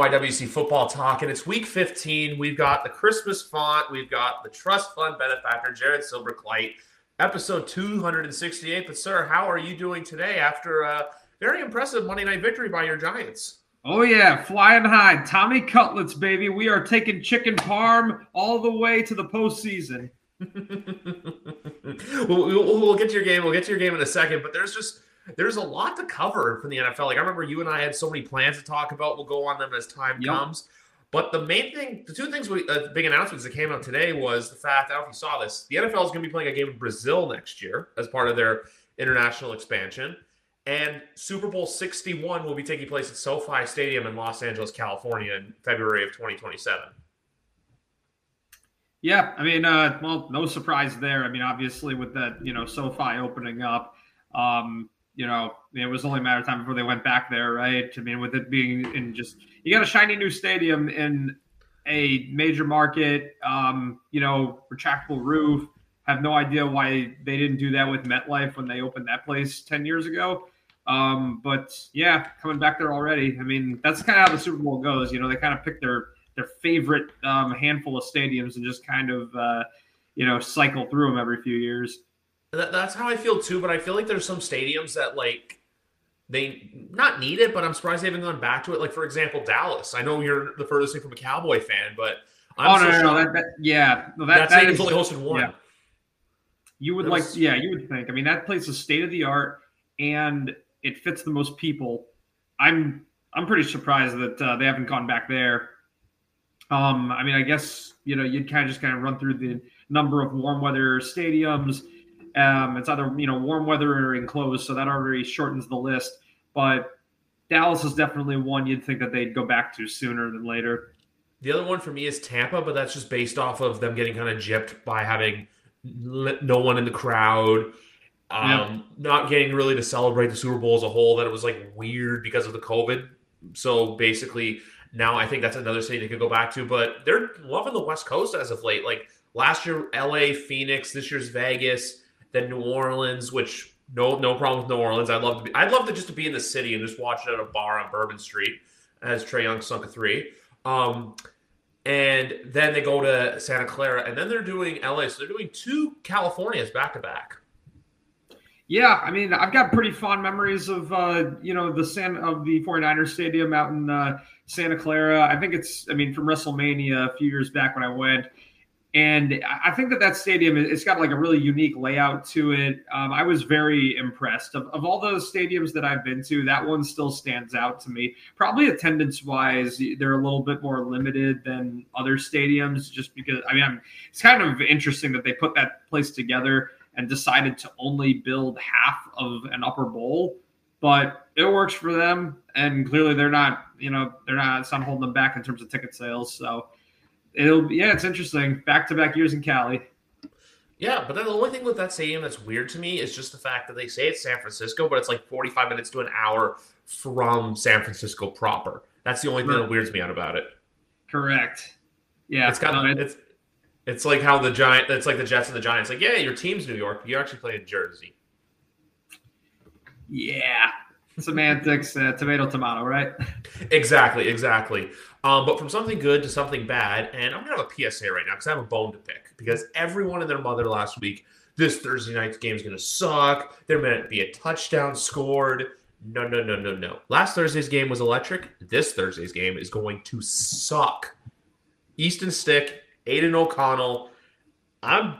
YWC Football Talk, and it's week 15. We've got the Christmas font, we've got the Trust Fund benefactor, Jared Silverclight, episode 268. But, sir, how are you doing today after a very impressive Monday night victory by your Giants? Oh, yeah, flying high. Tommy Cutlets, baby. We are taking chicken parm all the way to the postseason. we'll, we'll, we'll get to your game. We'll get to your game in a second, but there's just there's a lot to cover from the NFL. Like I remember you and I had so many plans to talk about. We'll go on them as time yep. comes. But the main thing, the two things, we, uh, big announcements that came out today was the fact. I don't know if you saw this. The NFL is going to be playing a game in Brazil next year as part of their international expansion, and Super Bowl 61 will be taking place at SoFi Stadium in Los Angeles, California, in February of 2027. Yeah, I mean, uh, well, no surprise there. I mean, obviously, with that, you know, SoFi opening up, um, you know, it was only a matter of time before they went back there, right? I mean, with it being in just you got a shiny new stadium in a major market, um, you know, retractable roof. Have no idea why they didn't do that with MetLife when they opened that place ten years ago. Um, but yeah, coming back there already. I mean, that's kind of how the Super Bowl goes. You know, they kind of pick their their favorite um, handful of stadiums and just kind of uh, you know cycle through them every few years. That, that's how I feel too. But I feel like there's some stadiums that like they not need it, but I'm surprised they haven't gone back to it. Like for example, Dallas. I know you're the furthest thing from a Cowboy fan, but I'm oh no, no, no, that, that, yeah, no, that, that stadium's only hosted one. Yeah. You would like, yeah, you would think. I mean, that place is state of the art, and it fits the most people. I'm I'm pretty surprised that uh, they haven't gone back there. Um, I mean, I guess you know you'd kind of just kind of run through the number of warm weather stadiums um, it's either you know warm weather or enclosed, so that already shortens the list. But Dallas is definitely one you'd think that they'd go back to sooner than later. The other one for me is Tampa, but that's just based off of them getting kind of gypped by having no one in the crowd, um, not getting really to celebrate the Super Bowl as a whole. That it was like weird because of the COVID. So basically, now I think that's another city they could go back to. But they're loving the West Coast as of late. Like last year, LA, Phoenix. This year's Vegas then New Orleans, which no no problem with New Orleans. I'd love to be I'd love to just to be in the city and just watch it at a bar on Bourbon Street as Trey Young sunk a three. Um, and then they go to Santa Clara, and then they're doing LA. So they're doing two Californias back to back. Yeah, I mean, I've got pretty fond memories of uh, you know the San of the 49ers stadium out in uh, Santa Clara. I think it's I mean from WrestleMania a few years back when I went. And I think that that stadium, it's got like a really unique layout to it. Um, I was very impressed. Of, of all those stadiums that I've been to, that one still stands out to me. Probably attendance wise, they're a little bit more limited than other stadiums, just because, I mean, I'm, it's kind of interesting that they put that place together and decided to only build half of an upper bowl. But it works for them. And clearly they're not, you know, they're not, it's not holding them back in terms of ticket sales. So, it'll yeah, it's interesting. Back to back years in Cali. Yeah, but then the only thing with that stadium that's weird to me is just the fact that they say it's San Francisco, but it's like 45 minutes to an hour from San Francisco proper. That's the only thing that weirds me out about it. Correct. Yeah. It's kind of it's it's like how the giant it's like the Jets and the Giants. Like, yeah, your team's New York, but you actually play in Jersey. Yeah. Semantics, uh, tomato, tomato, right? Exactly, exactly. Um, but from something good to something bad, and I'm gonna have a PSA right now because I have a bone to pick. Because everyone and their mother last week, this Thursday night's game is gonna suck. There might be a touchdown scored. No, no, no, no, no. Last Thursday's game was electric. This Thursday's game is going to suck. Easton Stick, Aidan O'Connell. I'm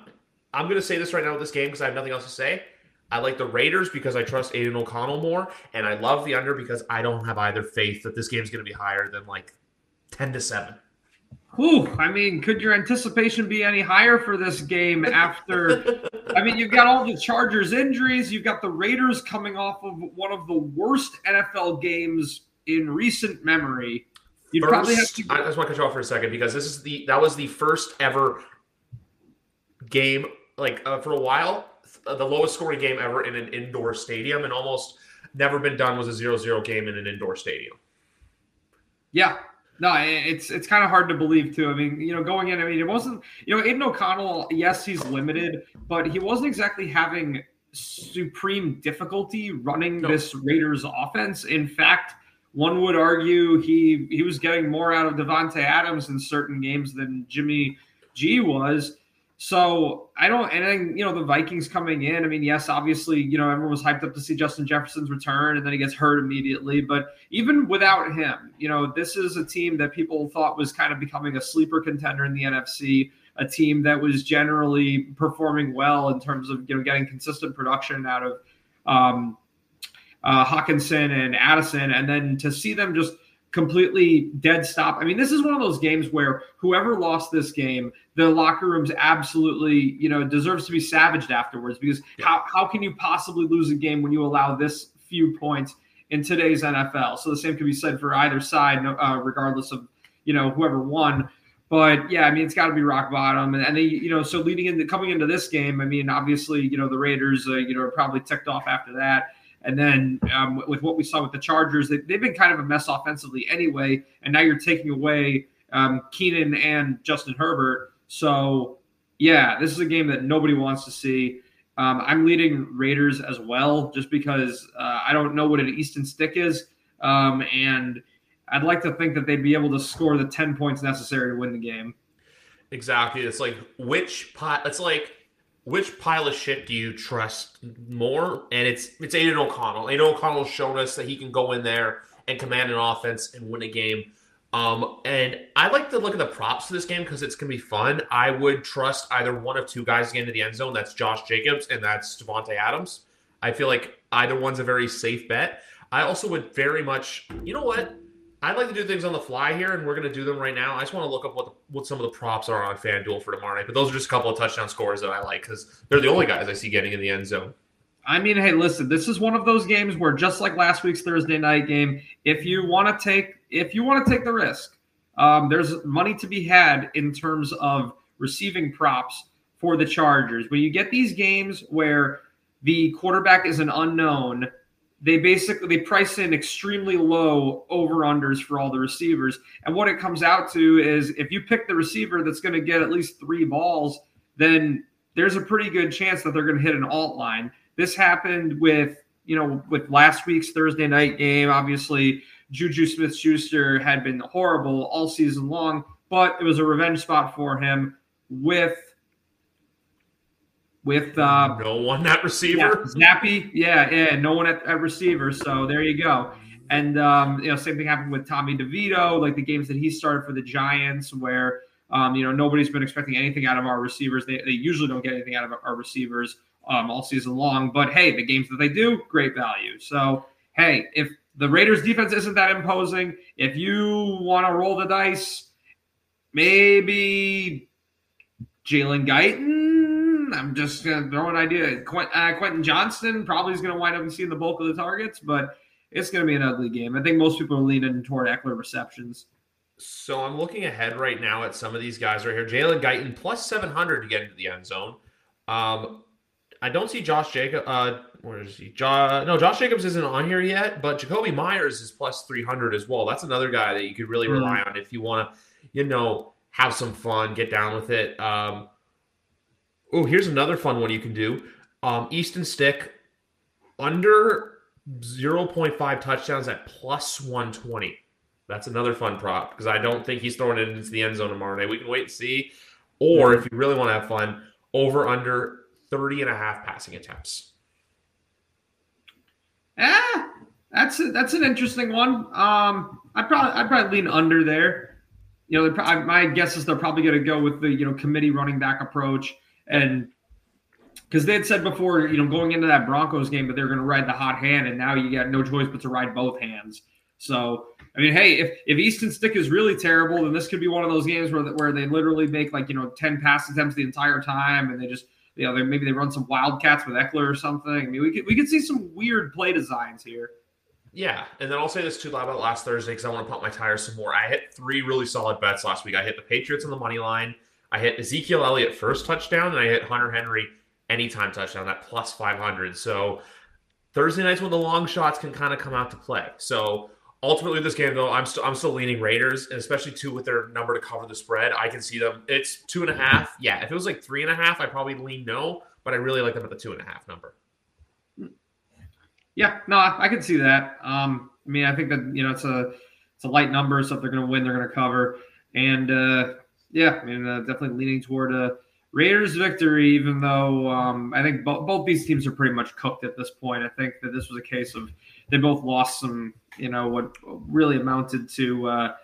I'm gonna say this right now with this game because I have nothing else to say. I like the Raiders because I trust Aidan O'Connell more, and I love the under because I don't have either faith that this game's going to be higher than like ten to seven. Whew, I mean, could your anticipation be any higher for this game after? I mean, you've got all the Chargers injuries, you've got the Raiders coming off of one of the worst NFL games in recent memory. You probably have to. I just want to cut you off for a second because this is the that was the first ever game like uh, for a while the lowest scoring game ever in an indoor stadium, and almost never been done was a 0-0 game in an indoor stadium. Yeah, no, it's it's kind of hard to believe too. I mean, you know, going in, I mean, it wasn't, you know, Aidan O'Connell. Yes, he's limited, but he wasn't exactly having supreme difficulty running no. this Raiders offense. In fact, one would argue he he was getting more out of Davante Adams in certain games than Jimmy G was. So I don't, and then you know the Vikings coming in. I mean, yes, obviously, you know everyone was hyped up to see Justin Jefferson's return, and then he gets hurt immediately. But even without him, you know, this is a team that people thought was kind of becoming a sleeper contender in the NFC, a team that was generally performing well in terms of you know getting consistent production out of um, uh, Hockenson and Addison, and then to see them just completely dead stop. I mean, this is one of those games where whoever lost this game, the locker room's absolutely, you know, deserves to be savaged afterwards because yeah. how, how can you possibly lose a game when you allow this few points in today's NFL? So the same can be said for either side, uh, regardless of, you know, whoever won. But yeah, I mean, it's got to be rock bottom. And, and they, you know, so leading into coming into this game, I mean, obviously, you know, the Raiders, uh, you know, are probably ticked off after that. And then um, with what we saw with the Chargers, they, have been kind of a mess offensively anyway. And now you're taking away um, Keenan and Justin Herbert. So, yeah, this is a game that nobody wants to see. Um, I'm leading Raiders as well, just because uh, I don't know what an Easton stick is. Um, and I'd like to think that they'd be able to score the 10 points necessary to win the game. Exactly. It's like which pot, it's like which pile of shit do you trust more? And it's it's Aidan O'Connell. Aidan O'Connell shown us that he can go in there and command an offense and win a game. Um, and I like to look at the props for this game because it's gonna be fun. I would trust either one of two guys to get into the end zone. That's Josh Jacobs and that's Davante Adams. I feel like either one's a very safe bet. I also would very much, you know what? I'd like to do things on the fly here, and we're going to do them right now. I just want to look up what the, what some of the props are on FanDuel for tomorrow night. But those are just a couple of touchdown scores that I like because they're the only guys I see getting in the end zone. I mean, hey, listen, this is one of those games where just like last week's Thursday night game, if you want to take if you want to take the risk, um, there's money to be had in terms of receiving props for the Chargers. When you get these games where the quarterback is an unknown they basically they price in extremely low over unders for all the receivers. And what it comes out to is if you pick the receiver that's going to get at least three balls then there's a pretty good chance that they're going to hit an alt line. This happened with you know with last week's thursday night game. Obviously juju smith schuster had been horrible all season long but it was a revenge spot for him with with uh, no one at receiver. Yeah, Zappe, yeah, yeah, no one at, at receiver. So there you go. And um, you know, same thing happened with Tommy DeVito, like the games that he started for the Giants, where um, you know nobody's been expecting anything out of our receivers. They, they usually don't get anything out of our receivers um, all season long. But hey, the games that they do, great value. So hey, if the Raiders defense isn't that imposing, if you want to roll the dice, maybe Jalen Guyton I'm just going to throw an idea. Quentin, uh, Quentin Johnston probably is going to wind up seeing the bulk of the targets, but it's going to be an ugly game. I think most people are leaning toward Ekeler receptions. So I'm looking ahead right now at some of these guys right here. Jalen Guyton plus 700 to get into the end zone. Um, I don't see Josh Jacob. Uh, where is he? Jo- no, Josh Jacobs isn't on here yet, but Jakobi Meyers is plus 300 as well. That's another guy that you could really rely mm. on if you want to, you know, have some fun, get down with it. Um, Oh, here's another fun one you can do. Um, Easton Stick under 0.5 touchdowns at plus 120. That's another fun prop because I don't think he's throwing it into the end zone tomorrow night. We can wait and see. Or if you really want to have fun, over under 30 and a half passing attempts. Yeah, that's a, that's an interesting one. Um, I probably I'd probably lean under there. You know, my guess is they're probably going to go with the you know committee running back approach and because they had said before, you know, going into that Broncos game, that they're going to ride the hot hand, and now you got no choice but to ride both hands. So, I mean, hey, if, if Easton Stick is really terrible, then this could be one of those games where where they literally make like you know ten pass attempts the entire time, and they just you know they, maybe they run some wildcats with Ekeler or something. I mean, we could we could see some weird play designs here. Yeah, and then I'll say this too about last Thursday because I want to pump my tires some more. I hit three really solid bets last week. I hit the Patriots on the money line. I hit Ezekiel Elliott first touchdown, and I hit Hunter Henry anytime touchdown that plus 500. So Thursday nights when the long shots can kind of come out to play. So ultimately, this game though, I'm still I'm still leaning Raiders, and especially two with their number to cover the spread. I can see them. It's two and a half. Yeah, if it was like three and a half, I probably lean no, but I really like them at the two and a half number. Yeah, no, I can see that. Um, I mean, I think that you know it's a it's a light number, so if they're going to win, they're going to cover. And uh, yeah, I mean, uh, definitely leaning toward a Raiders victory, even though um, I think bo- both these teams are pretty much cooked at this point. I think that this was a case of they both lost some, you know, what really amounted to uh,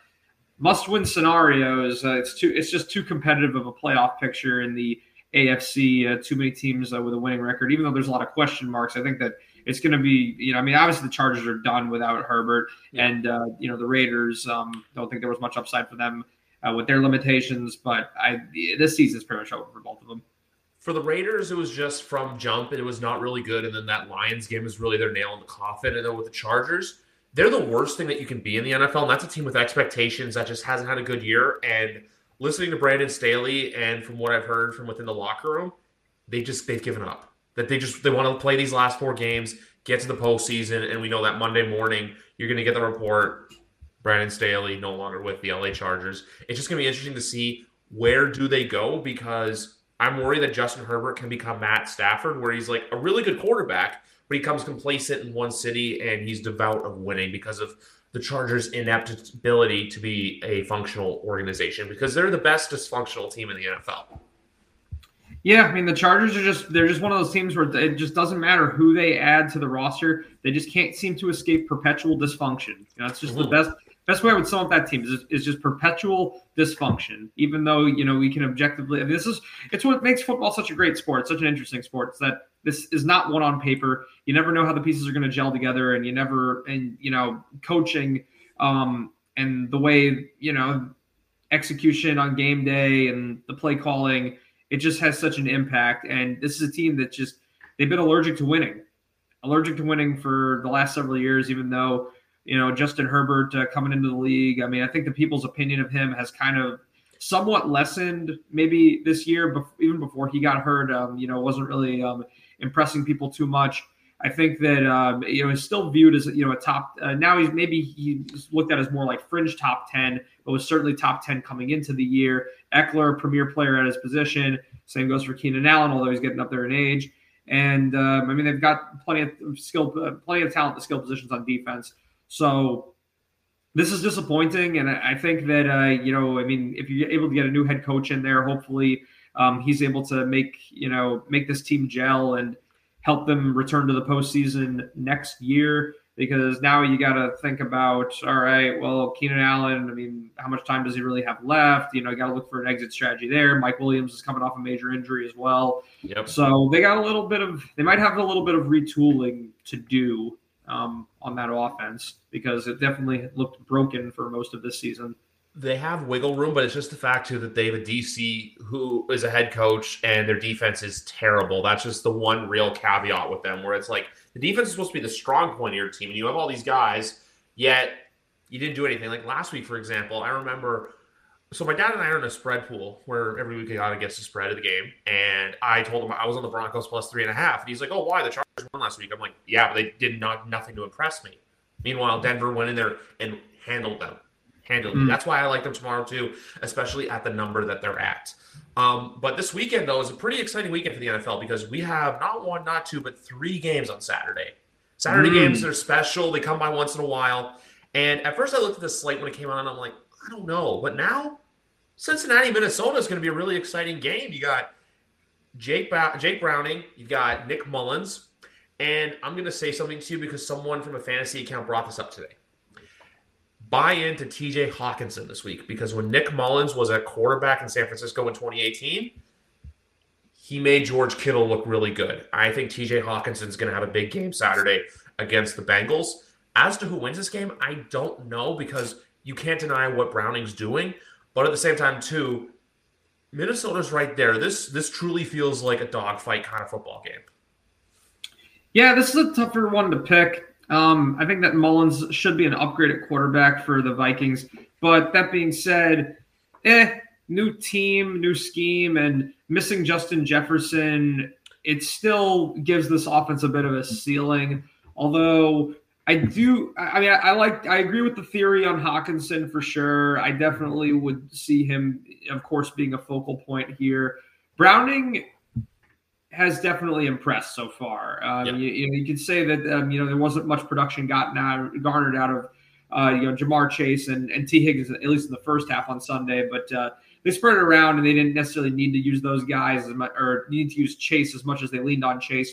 must-win scenarios. Uh, it's too, it's just too competitive of a playoff picture in the AFC. Uh, too many teams uh, with a winning record, even though there's a lot of question marks. I think that it's going to be, you know, I mean, obviously the Chargers are done without Herbert, and uh, you know the Raiders. Um, don't think there was much upside for them uh, with their limitations. But I this season's pretty much over for both of them. For the Raiders, it was just from jump, and it was not really good. And then that Lions game was really their nail in the coffin. And then with the Chargers, they're the worst thing that you can be in the NFL. And that's a team with expectations that just hasn't had a good year. And listening to Brandon Staley and from what I've heard from within the locker room, they just they've given up. That they just they want to play these last four games, get to the postseason, and we know that Monday morning you're going to get the report Brandon Staley no longer with the LA Chargers. It's just going to be interesting to see where do they go because I'm worried that Justin Herbert can become Matt Stafford, where he's like a really good quarterback, but he comes complacent in one city and he's devout of winning because of the Chargers' inept ability to be a functional organization because they're the best dysfunctional team in the NFL. Yeah, I mean the Chargers are just they're just one of those teams where it just doesn't matter who they add to the roster. They just can't seem to escape perpetual dysfunction. You know, it's just mm-hmm. the best best way I would sum up that team is, is just perpetual dysfunction. Even though you know we can objectively, this is it's what makes football such a great sport, such an interesting sport. It's that this is not one on paper. You never know how the pieces are going to gel together, and you never and you know coaching um, and the way you know execution on game day and the play calling. It just has such an impact, and this is a team that just they've been allergic to winning, allergic to winning for the last several years, even though you know, Justin Herbert uh, coming into the league. I mean, I think the people's opinion of him has kind of somewhat lessened maybe this year, even before he got hurt. Um, you know, wasn't really um, impressing people too much. I think that um, you know he's still viewed as you know a top. Uh, now he's maybe he's looked at as more like fringe top ten, but was certainly top ten coming into the year. Ekeler, premier player at his position. Same goes for Keenan Allen, although he's getting up there in age. And um, I mean, they've got plenty of skill, uh, plenty of talent, the skill positions on defense. So this is disappointing, and I think that uh, you know, I mean, if you're able to get a new head coach in there, hopefully um, he's able to make you know make this team gel and help them return to the postseason next year. Because now you got to think about, all right, well, Keenan Allen. I mean, how much time does he really have left? You know, you got to look for an exit strategy there. Mike Williams is coming off a major injury as well. Yep. So they got a little bit of, they might have a little bit of retooling to do um, on that offense because it definitely looked broken for most of this season. They have wiggle room, but it's just the fact too that they have a DC who is a head coach and their defense is terrible. That's just the one real caveat with them, where it's like the defense is supposed to be the strong point of your team, and you have all these guys, yet you didn't do anything. Like last week, for example, I remember so my dad and I are in a spread pool where every week I gotta guess the spread of the game. And I told him I was on the Broncos plus three and a half. And he's like, Oh, why? The Chargers won last week. I'm like, Yeah, but they did not nothing to impress me. Meanwhile, Denver went in there and handled them. Handled mm. That's why I like them tomorrow too, especially at the number that they're at. Um, but this weekend though is a pretty exciting weekend for the NFL because we have not one, not two, but three games on Saturday. Saturday mm. games are special. They come by once in a while. And at first I looked at the slate when it came on and I'm like, I don't know. But now, Cincinnati, Minnesota is going to be a really exciting game. You got Jake, ba- Jake Browning, you've got Nick Mullens, and I'm going to say something to you because someone from a fantasy account brought this up today. Buy into TJ Hockenson this week because when Nick Mullens was a quarterback in San Francisco in 2018, he made George Kittle look really good. I think TJ Hockenson is going to have a big game Saturday against the Bengals. As to who wins this game, I don't know because you can't deny what Browning's doing, but at the same time, too, Minnesota's right there. This this truly feels like a dogfight kind of football game. Yeah, this is a tougher one to pick. Um, I think that Mullens should be an upgraded quarterback for the Vikings. But that being said, eh, new team, new scheme, and missing Justin Jefferson, it still gives this offense a bit of a ceiling. Although I do. I mean, I, I, like. I agree with the theory on Hockenson for sure. I definitely would see him, of course, being a focal point here. Browning has definitely impressed so far. Um, yeah. you, you, know, you could say that um, you know there wasn't much production gotten out garnered out of uh, you know Ja'Marr Chase and, and Tee Higgins at least in the first half on Sunday, but uh, they spread it around and they didn't necessarily need to use those guys as much, or need to use Chase as much as they leaned on Chase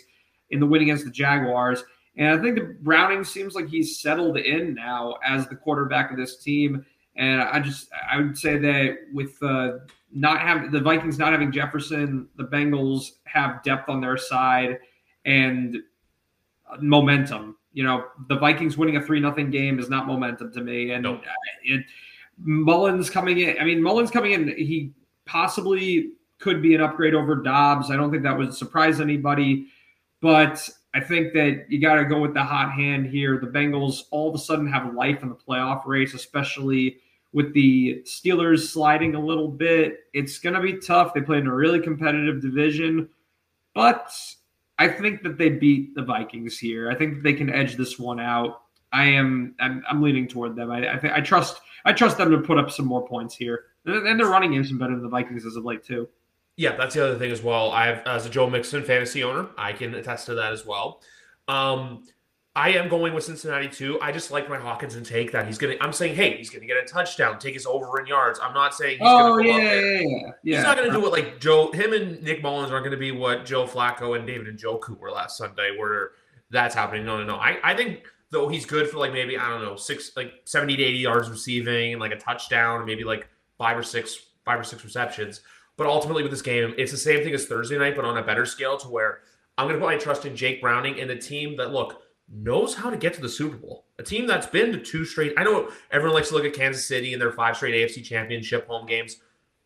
in the win against the Jaguars. And I think the Browning seems like he's settled in now as the quarterback of this team. And I just I would say that with uh, not having the Vikings not having Jefferson, the Bengals have depth on their side and momentum. You know, the Vikings winning a three nothing game is not momentum to me. And nope. it, Mullens coming in. I mean, Mullens coming in. He possibly could be an upgrade over Dobbs. I don't think that would surprise anybody, but I think that you got to go with the hot hand here. The Bengals all of a sudden have life in the playoff race, especially with the Steelers sliding a little bit. It's going to be tough. They play in a really competitive division, but I think that they beat the Vikings here. I think they can edge this one out. I am I'm, I'm leaning toward them. I I, th- I trust I trust them to put up some more points here. And their running game's been better than the Vikings as of late too. Yeah, that's the other thing as well. I have as a Joe Mixon fantasy owner, I can attest to that as well. Um, I am going with Cincinnati too. I just like my Hockenson take that he's gonna. I'm saying, hey, he's gonna get a touchdown, take his over in yards. I'm not saying he's oh, gonna go yeah, yeah, yeah, yeah. He's not gonna do it like Joe. Him and Nick Mullens aren't gonna be what Joe Flacco and David Njoku were last Sunday, where that's happening. No, no, no. I, I think though he's good for like maybe I don't know six like 70 to 80 yards receiving and like a touchdown, maybe like five or six five or six receptions. But ultimately with this game, it's the same thing as Thursday night, but on a better scale to where I'm going to put my trust in Jake Browning and the team that look knows how to get to the Super Bowl. A team that's been to two straight. I know everyone likes to look at Kansas City and their five straight AFC Championship home games,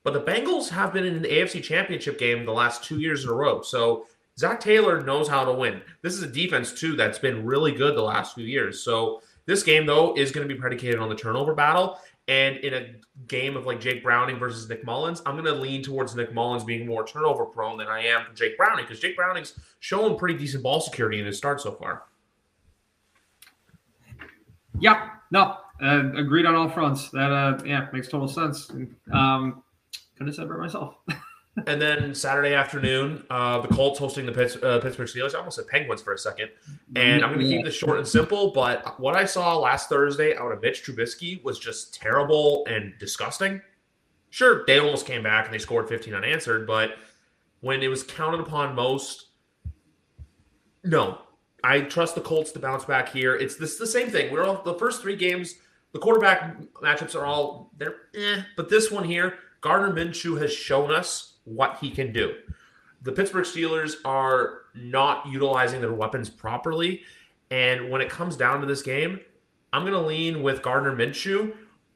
but the Bengals have been in an AFC Championship game the last two years in a row. So Zac Taylor knows how to win. This is a defense too that's been really good the last few years. So this game though is going to be predicated on the turnover battle. And in a game of like Jake Browning versus Nick Mullens, I'm going to lean towards Nick Mullens being more turnover prone than I am for Jake Browning because Jake Browning's shown pretty decent ball security in his start so far. Yeah, no, uh, agreed on all fronts. That uh, yeah makes total sense. Um, couldn't have said it myself. and then Saturday afternoon, uh, the Colts hosting the Pitts, uh, Pittsburgh Steelers. I almost said Penguins for a second. And I'm going to keep this short and simple. But what I saw last Thursday out of Mitch Trubisky was just terrible and disgusting. Sure, they almost came back and they scored 15 unanswered. But when it was counted upon most, no, I trust the Colts to bounce back here. It's this the same thing. We're all the first three games. The quarterback matchups are all they're eh, but this one here, Gardner Minshew has shown us what he can do. The Pittsburgh Steelers are not utilizing their weapons properly, and when it comes down to this game, I'm going to lean with Gardner Minshew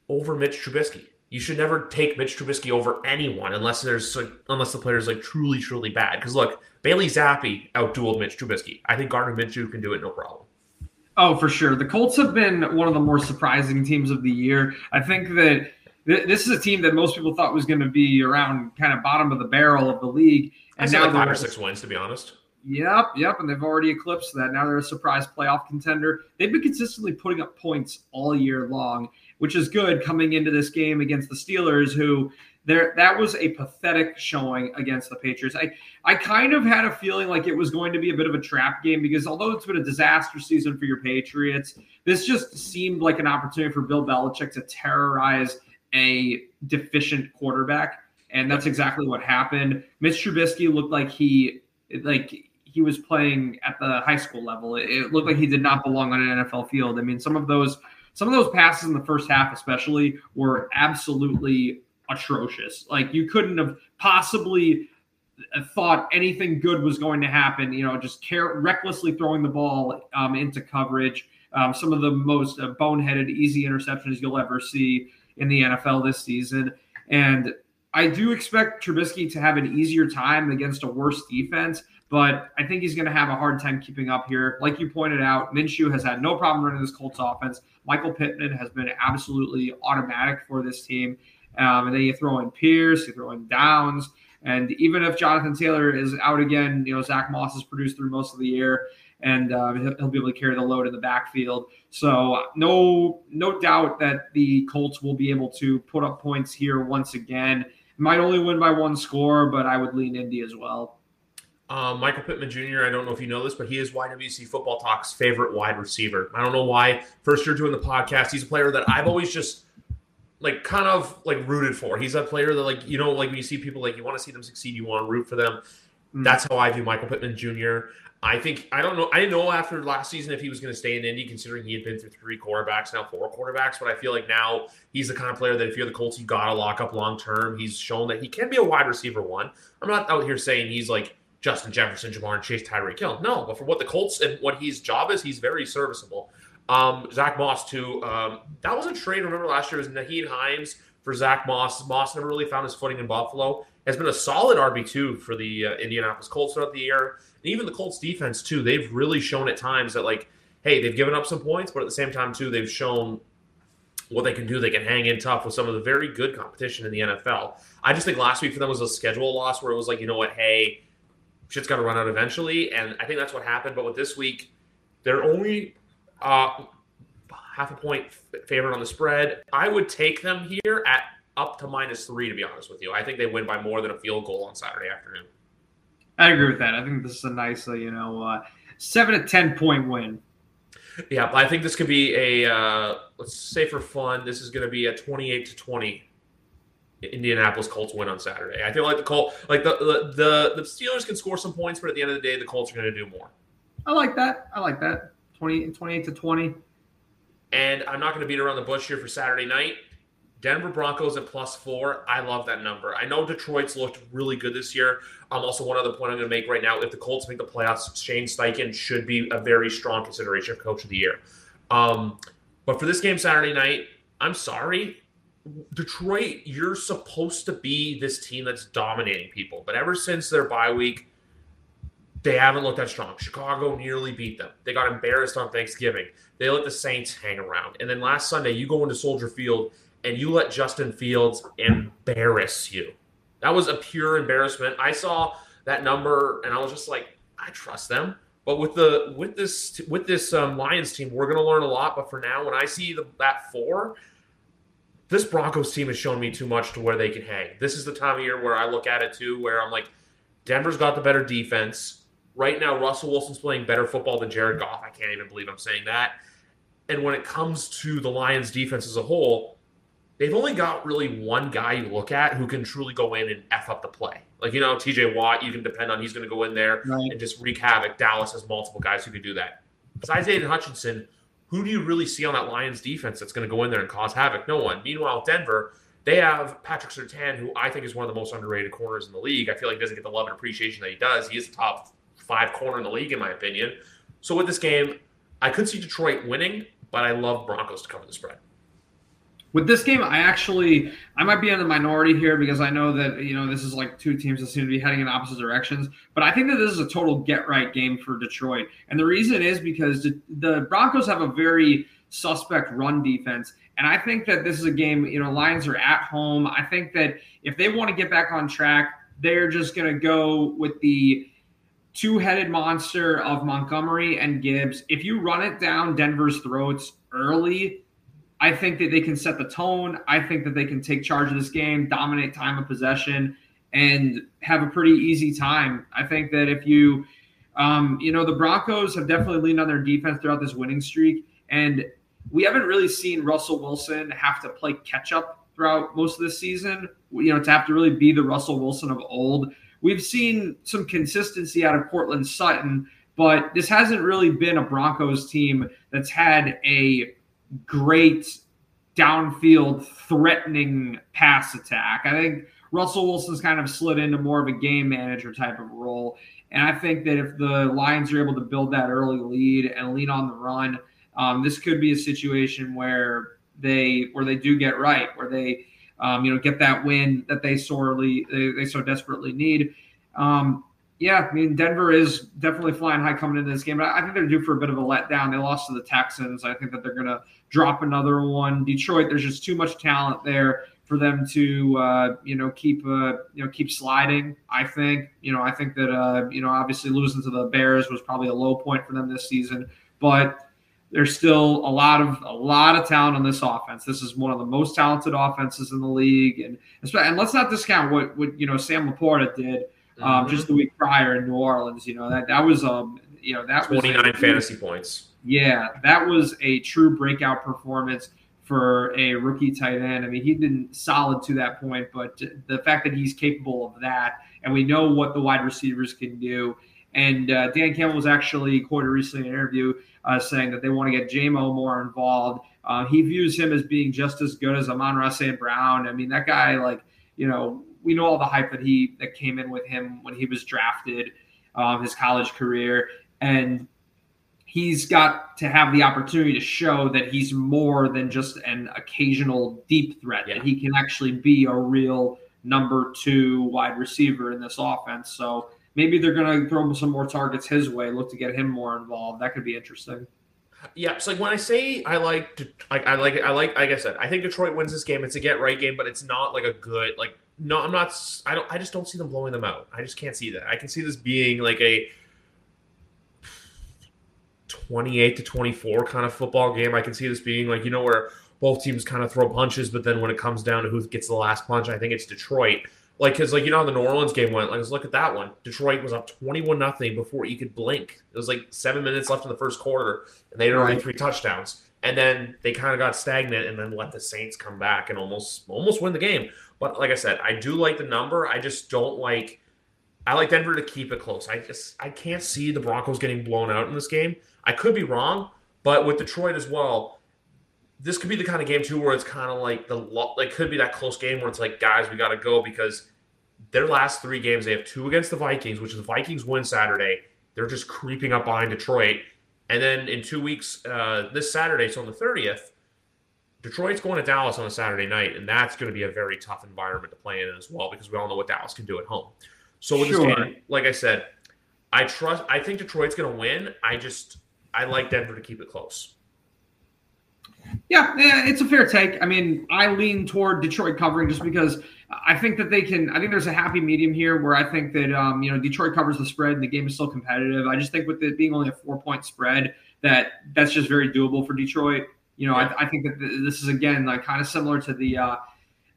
over Mitch Trubisky. You should never take Mitch Trubisky over anyone unless there's unless the player is like truly truly bad. Because look, Bailey Zappe outdueled Mitch Trubisky. I think Gardner Minshew can do it no problem. Oh, for sure. The Colts have been one of the more surprising teams of the year. I think that th- this is a team that most people thought was going to be around kind of bottom of the barrel of the league. And now like five or six wins, to be honest. Yep, yep, and they've already eclipsed that. Now they're a surprise playoff contender. They've been consistently putting up points all year long, which is good coming into this game against the Steelers, who there that was a pathetic showing against the Patriots. I I kind of had a feeling like it was going to be a bit of a trap game because although it's been a disaster season for your Patriots, this just seemed like an opportunity for Bill Belichick to terrorize a deficient quarterback, and that's exactly what happened. Mitch Trubisky looked like he like he was playing at the high school level. It looked like he did not belong on an NFL field. I mean, some of those some of those passes in the first half, especially, were absolutely atrocious. Like you couldn't have possibly thought anything good was going to happen. You know, just care, recklessly throwing the ball um, into coverage. Um, some of the most uh, boneheaded, easy interceptions you'll ever see in the NFL this season. And I do expect Trubisky to have an easier time against a worse defense, but I think he's going to have a hard time keeping up here. Like you pointed out, Minshew has had no problem running this Colts offense. Michael Pittman has been absolutely automatic for this team. Um, and then you throw in Pierce, you throw in Downs. And even if Jonathan Taylor is out again, you know, Zack Moss has produced through most of the year and uh, he'll, he'll, be able to carry the load in the backfield. So no, no doubt that the Colts will be able to put up points here once again. Might only win by one score, but I would lean Indy as well. Um, Michael Pittman Jr., I don't know if you know this, but he is YWC Football Talk's favorite wide receiver. I don't know why. First year doing the podcast, he's a player that I've always just like kind of like rooted for. He's a player that like you know like when you see people like you want to see them succeed, you want to root for them. Mm. That's how I view Michael Pittman Jr. I think I don't know. I didn't know after last season if he was going to stay in Indy, considering he had been through three quarterbacks now four quarterbacks. But I feel like now he's the kind of player that if you're the Colts, you got to lock up long term. He's shown that he can be a wide receiver one. I'm not out here saying he's like Justin Jefferson, Ja'Marr Chase, Tyreek Hill. No, but for what the Colts and what his job is, he's very serviceable. Um, Zack Moss too. Um, that was a trade. Remember last year was Nyheim Hines for Zack Moss. Moss never really found his footing in Buffalo. Has been a solid RB two for the uh, Indianapolis Colts throughout the year and even the Colts defense too, they've really shown at times that like, hey, they've given up some points, but at the same time too, they've shown what they can do. They can hang in tough with some of the very good competition in the NFL. I just think last week for them was a schedule loss where it was like, you know what, hey, shit's got to run out eventually, and I think that's what happened. But with this week, they're only uh, half a point favorite on the spread. I would take them here at up to minus three. To be honest with you, I think they win by more than a field goal on Saturday afternoon. I agree with that. I think this is a nice, uh, you know, uh, seven to ten point win. Yeah, I think this could be a uh, let's say for fun, this is going to be a twenty-eight to twenty Indianapolis Colts win on Saturday. I feel like the Colt, like the, the the Steelers can score some points, but at the end of the day, the Colts are going to do more. I like that. I like that. 20, 28 to twenty. And I'm not going to beat around the bush here for Saturday night. Denver Broncos at plus four. I love that number. I know Detroit's looked really good this year. Um, also, one other point I'm going to make right now: if the Colts make the playoffs, Shane Steichen should be a very strong consideration for Coach of the Year. Um, but for this game Saturday night, I'm sorry, Detroit. You're supposed to be this team that's dominating people, but ever since their bye week, they haven't looked that strong. Chicago nearly beat them. They got embarrassed on Thanksgiving. They let the Saints hang around, and then last Sunday, you go into Soldier Field and you let Justin Fields embarrass you. That was a pure embarrassment. I saw that number and I was just like, I trust them. But with the with this with this um, Lions team, we're going to learn a lot. But for now, when I see the, that four, this Broncos team has shown me too much to where they can hang. This is the time of year where I look at it too, where I'm like, Denver's got the better defense right now. Russell Wilson's playing better football than Jared Goff. I can't even believe I'm saying that. And when it comes to the Lions defense as a whole, they've only got really one guy you look at who can truly go in and f up the play. Like you know, TJ Watt, you can depend on he's going to go in there right. and just wreak havoc. Dallas has multiple guys who can do that. Besides Aidan Hutchinson, who do you really see on that Lions defense that's going to go in there and cause havoc? No one. Meanwhile, Denver, they have Patrick Surtain, who I think is one of the most underrated corners in the league. I feel like he doesn't get the love and appreciation that he does. He is the top five corner in the league, in my opinion. So with this game, I could see Detroit winning, but I love Broncos to cover the spread. With this game, I actually I might be in the minority here because I know that you know this is like two teams that seem to be heading in opposite directions. But I think that this is a total get right game for Detroit, and the reason is because the Broncos have a very suspect run defense, and I think that this is a game. You know, Lions are at home. I think that if they want to get back on track, they're just going to go with the two-headed monster of Montgomery and Gibbs. If you run it down Denver's throats early I think that they can set the tone. I think that they can take charge of this game, dominate time of possession, and have a pretty easy time. I think that if you, um, you know, the Broncos have definitely leaned on their defense throughout this winning streak, and we haven't really seen Russell Wilson have to play catch up throughout most of this season. You know, to have to really be the Russell Wilson of old. We've seen some consistency out of Courtland Sutton, but this hasn't really been a Broncos team that's had a great downfield threatening pass attack. I think Russell Wilson's kind of slid into more of a game manager type of role. And I think that if the Lions are able to build that early lead and lean on the run, um, this could be a situation where they where they do get right, where they um, you know get that win that they sorely they, they so desperately need. Um, yeah, I mean Denver is definitely flying high coming into this game, but I think they're due for a bit of a letdown. They lost to the Texans. I think that they're going to drop another one. Detroit, there's just too much talent there for them to uh, you know keep uh, you know keep sliding. I think you know I think that uh, you know obviously losing to the Bears was probably a low point for them this season, but there's still a lot of a lot of talent on this offense. This is one of the most talented offenses in the league, and and let's not discount what what you know Sam LaPorta did um, just the week prior in New Orleans. You know that that was um you know that 29 was 29 fantasy points. Yeah, that was a true breakout performance for a rookie tight end. I mean, he'd been solid to that point, but the fact that he's capable of that, and we know what the wide receivers can do. And uh, Dan Campbell was actually quoted recently in an interview uh, saying that they want to get JMO more involved. Uh, he views him as being just as good as Amon-Ra St. Brown. I mean, that guy, like, you know, we know all the hype that he that came in with him when he was drafted, um, his college career, and he's got to have the opportunity to show that he's more than just an occasional deep threat. Yeah. That he can actually be a real number two wide receiver in this offense. So maybe they're going to throw him some more targets his way, look to get him more involved. That could be interesting. Yeah, so like when I say I like, like I like, I like, like I said, I think Detroit wins this game. It's a get right game, but it's not like a good, like no, I'm not, I don't, I just don't see them blowing them out. I just can't see that. I can see this being like a 28 to 24 kind of football game. I can see this being like you know where both teams kind of throw punches, but then when it comes down to who gets the last punch, I think it's Detroit. Like, because, like, you know how the New Orleans game went? Like, let's look at that one. Detroit was up 21 nothing before you could blink. It was like seven minutes left in the first quarter, and they had only three touchdowns. And then they kind of got stagnant and then let the Saints come back and almost almost win the game. But like I said, I do like the number. I just don't like I like Denver to keep it close. I just I can't see the Broncos getting blown out in this game. I could be wrong, but with Detroit as well, this could be the kind of game too where it's kind of like the like could be that close game where it's like guys we got to go because their last three games, they have two against the Vikings, which the Vikings win Saturday. They're just creeping up behind Detroit. And then in two weeks, uh, this Saturday, so on the 30th, Detroit's going to Dallas on a Saturday night, and that's going to be a very tough environment to play in as well because we all know what Dallas can do at home. So with sure. this game, like I said, I trust. I think Detroit's going to win. I just I like Denver to keep it close. Yeah, it's a fair take. I mean, I lean toward Detroit covering just because I think that they can. I think there's a happy medium here where I think that um, you know Detroit covers the spread and the game is still competitive. I just think with it being only a four point spread, that that's just very doable for Detroit. You know, yeah. I, I, think that this is again like kind of similar to the uh,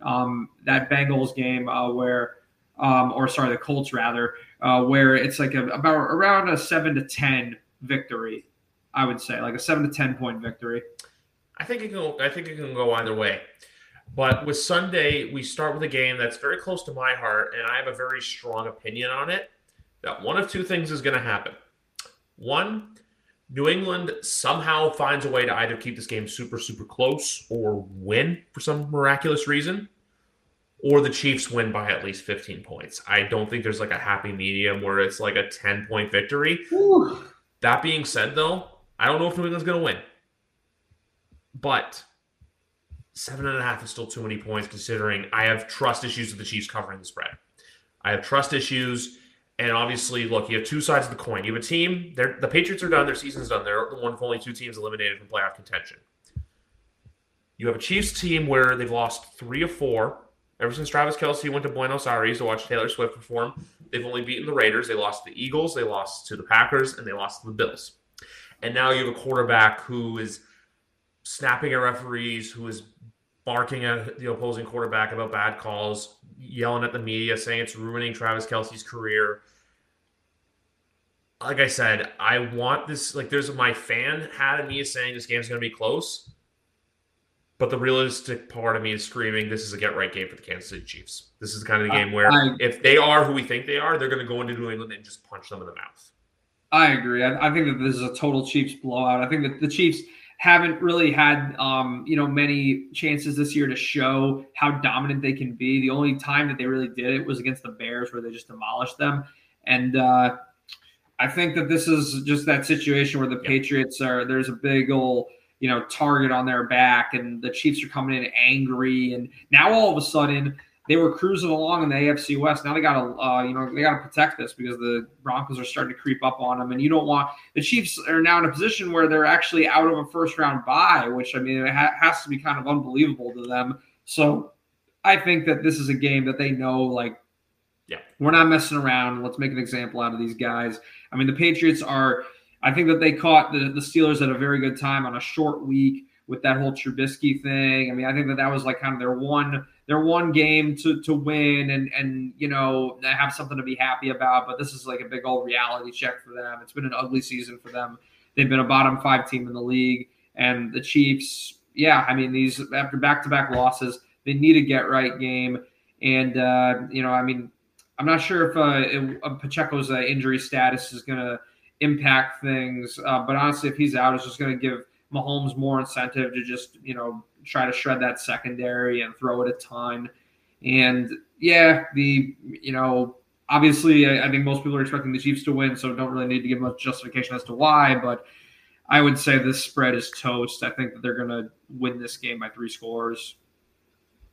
um, that Bengals game uh, where, um, or sorry, the Colts rather, uh, where it's like a, about around a seven to ten victory. I would say like a seven to ten point victory. I think it can. I think it can go either way. But with Sunday, we start with a game that's very close to my heart, and I have a very strong opinion on it. That one of two things is going to happen. One, New England somehow finds a way to either keep this game super, super close or win for some miraculous reason, or the Chiefs win by at least 15 points. I don't think there's like a happy medium where it's like a 10 point victory. Ooh. That being said, though, I don't know if New England's going to win. But seven and a half is still too many points considering I have trust issues with the Chiefs covering the spread. I have trust issues. And obviously, look, you have two sides of the coin. You have a team, the Patriots are done, their season's done. They're the one of only two teams eliminated from playoff contention. You have a Chiefs team where they've lost three of four. Ever since Travis Kelce went to Buenos Aires to watch Taylor Swift perform, they've only beaten the Raiders. They lost to the Eagles, they lost to the Packers, and they lost to the Bills. And now you have a quarterback who is snapping at referees, who is barking at the opposing quarterback about bad calls, yelling at the media, saying it's ruining Travis Kelce's career. Like I said, I want this. Like, there's my fan hat of me is saying this game's going to be close, but the realistic part of me is screaming, "This is a get right game for the Kansas City Chiefs." This is the kind of the game where I, if they are who we think they are, they're going to go into New England and just punch them in the mouth. I agree. I, I think that this is a total Chiefs blowout. I think that the Chiefs haven't really had um, you know many chances this year to show how dominant they can be. The only time that they really did it was against the Bears, where they just demolished them. And uh, I think that this is just that situation where the yeah. Patriots are there's a big old you know target on their back, and the Chiefs are coming in angry, and now all of a sudden they were cruising along in the AFC West. Now they got to, uh, you know, they got to protect this because the Broncos are starting to creep up on them, and you don't want the Chiefs are now in a position where they're actually out of a first round bye, which I mean it ha- has to be kind of unbelievable to them. So I think that this is a game that they know, like, yeah, we're not messing around. Let's make an example out of these guys. I mean, the Patriots are. I think that they caught the, the Steelers at a very good time on a short week with that whole Trubisky thing. I mean, I think that that was like kind of their one their one game to to win and and you know have something to be happy about. But this is like a big old reality check for them. It's been an ugly season for them. They've been a bottom five team in the league, and the Chiefs. Yeah, I mean these after back to back losses, they need a get right game. And uh, you know, I mean, I'm not sure if, uh, uh, Pacheco's uh, injury status is going to impact things, uh, but honestly, if he's out, it's just going to give Mahomes more incentive to just you know try to shred that secondary and throw it a ton. And yeah, the you know obviously I, I think most people are expecting the Chiefs to win, so don't really need to give much justification as to why, but. I would say this spread is toast. I think that they're going to win this game by three scores.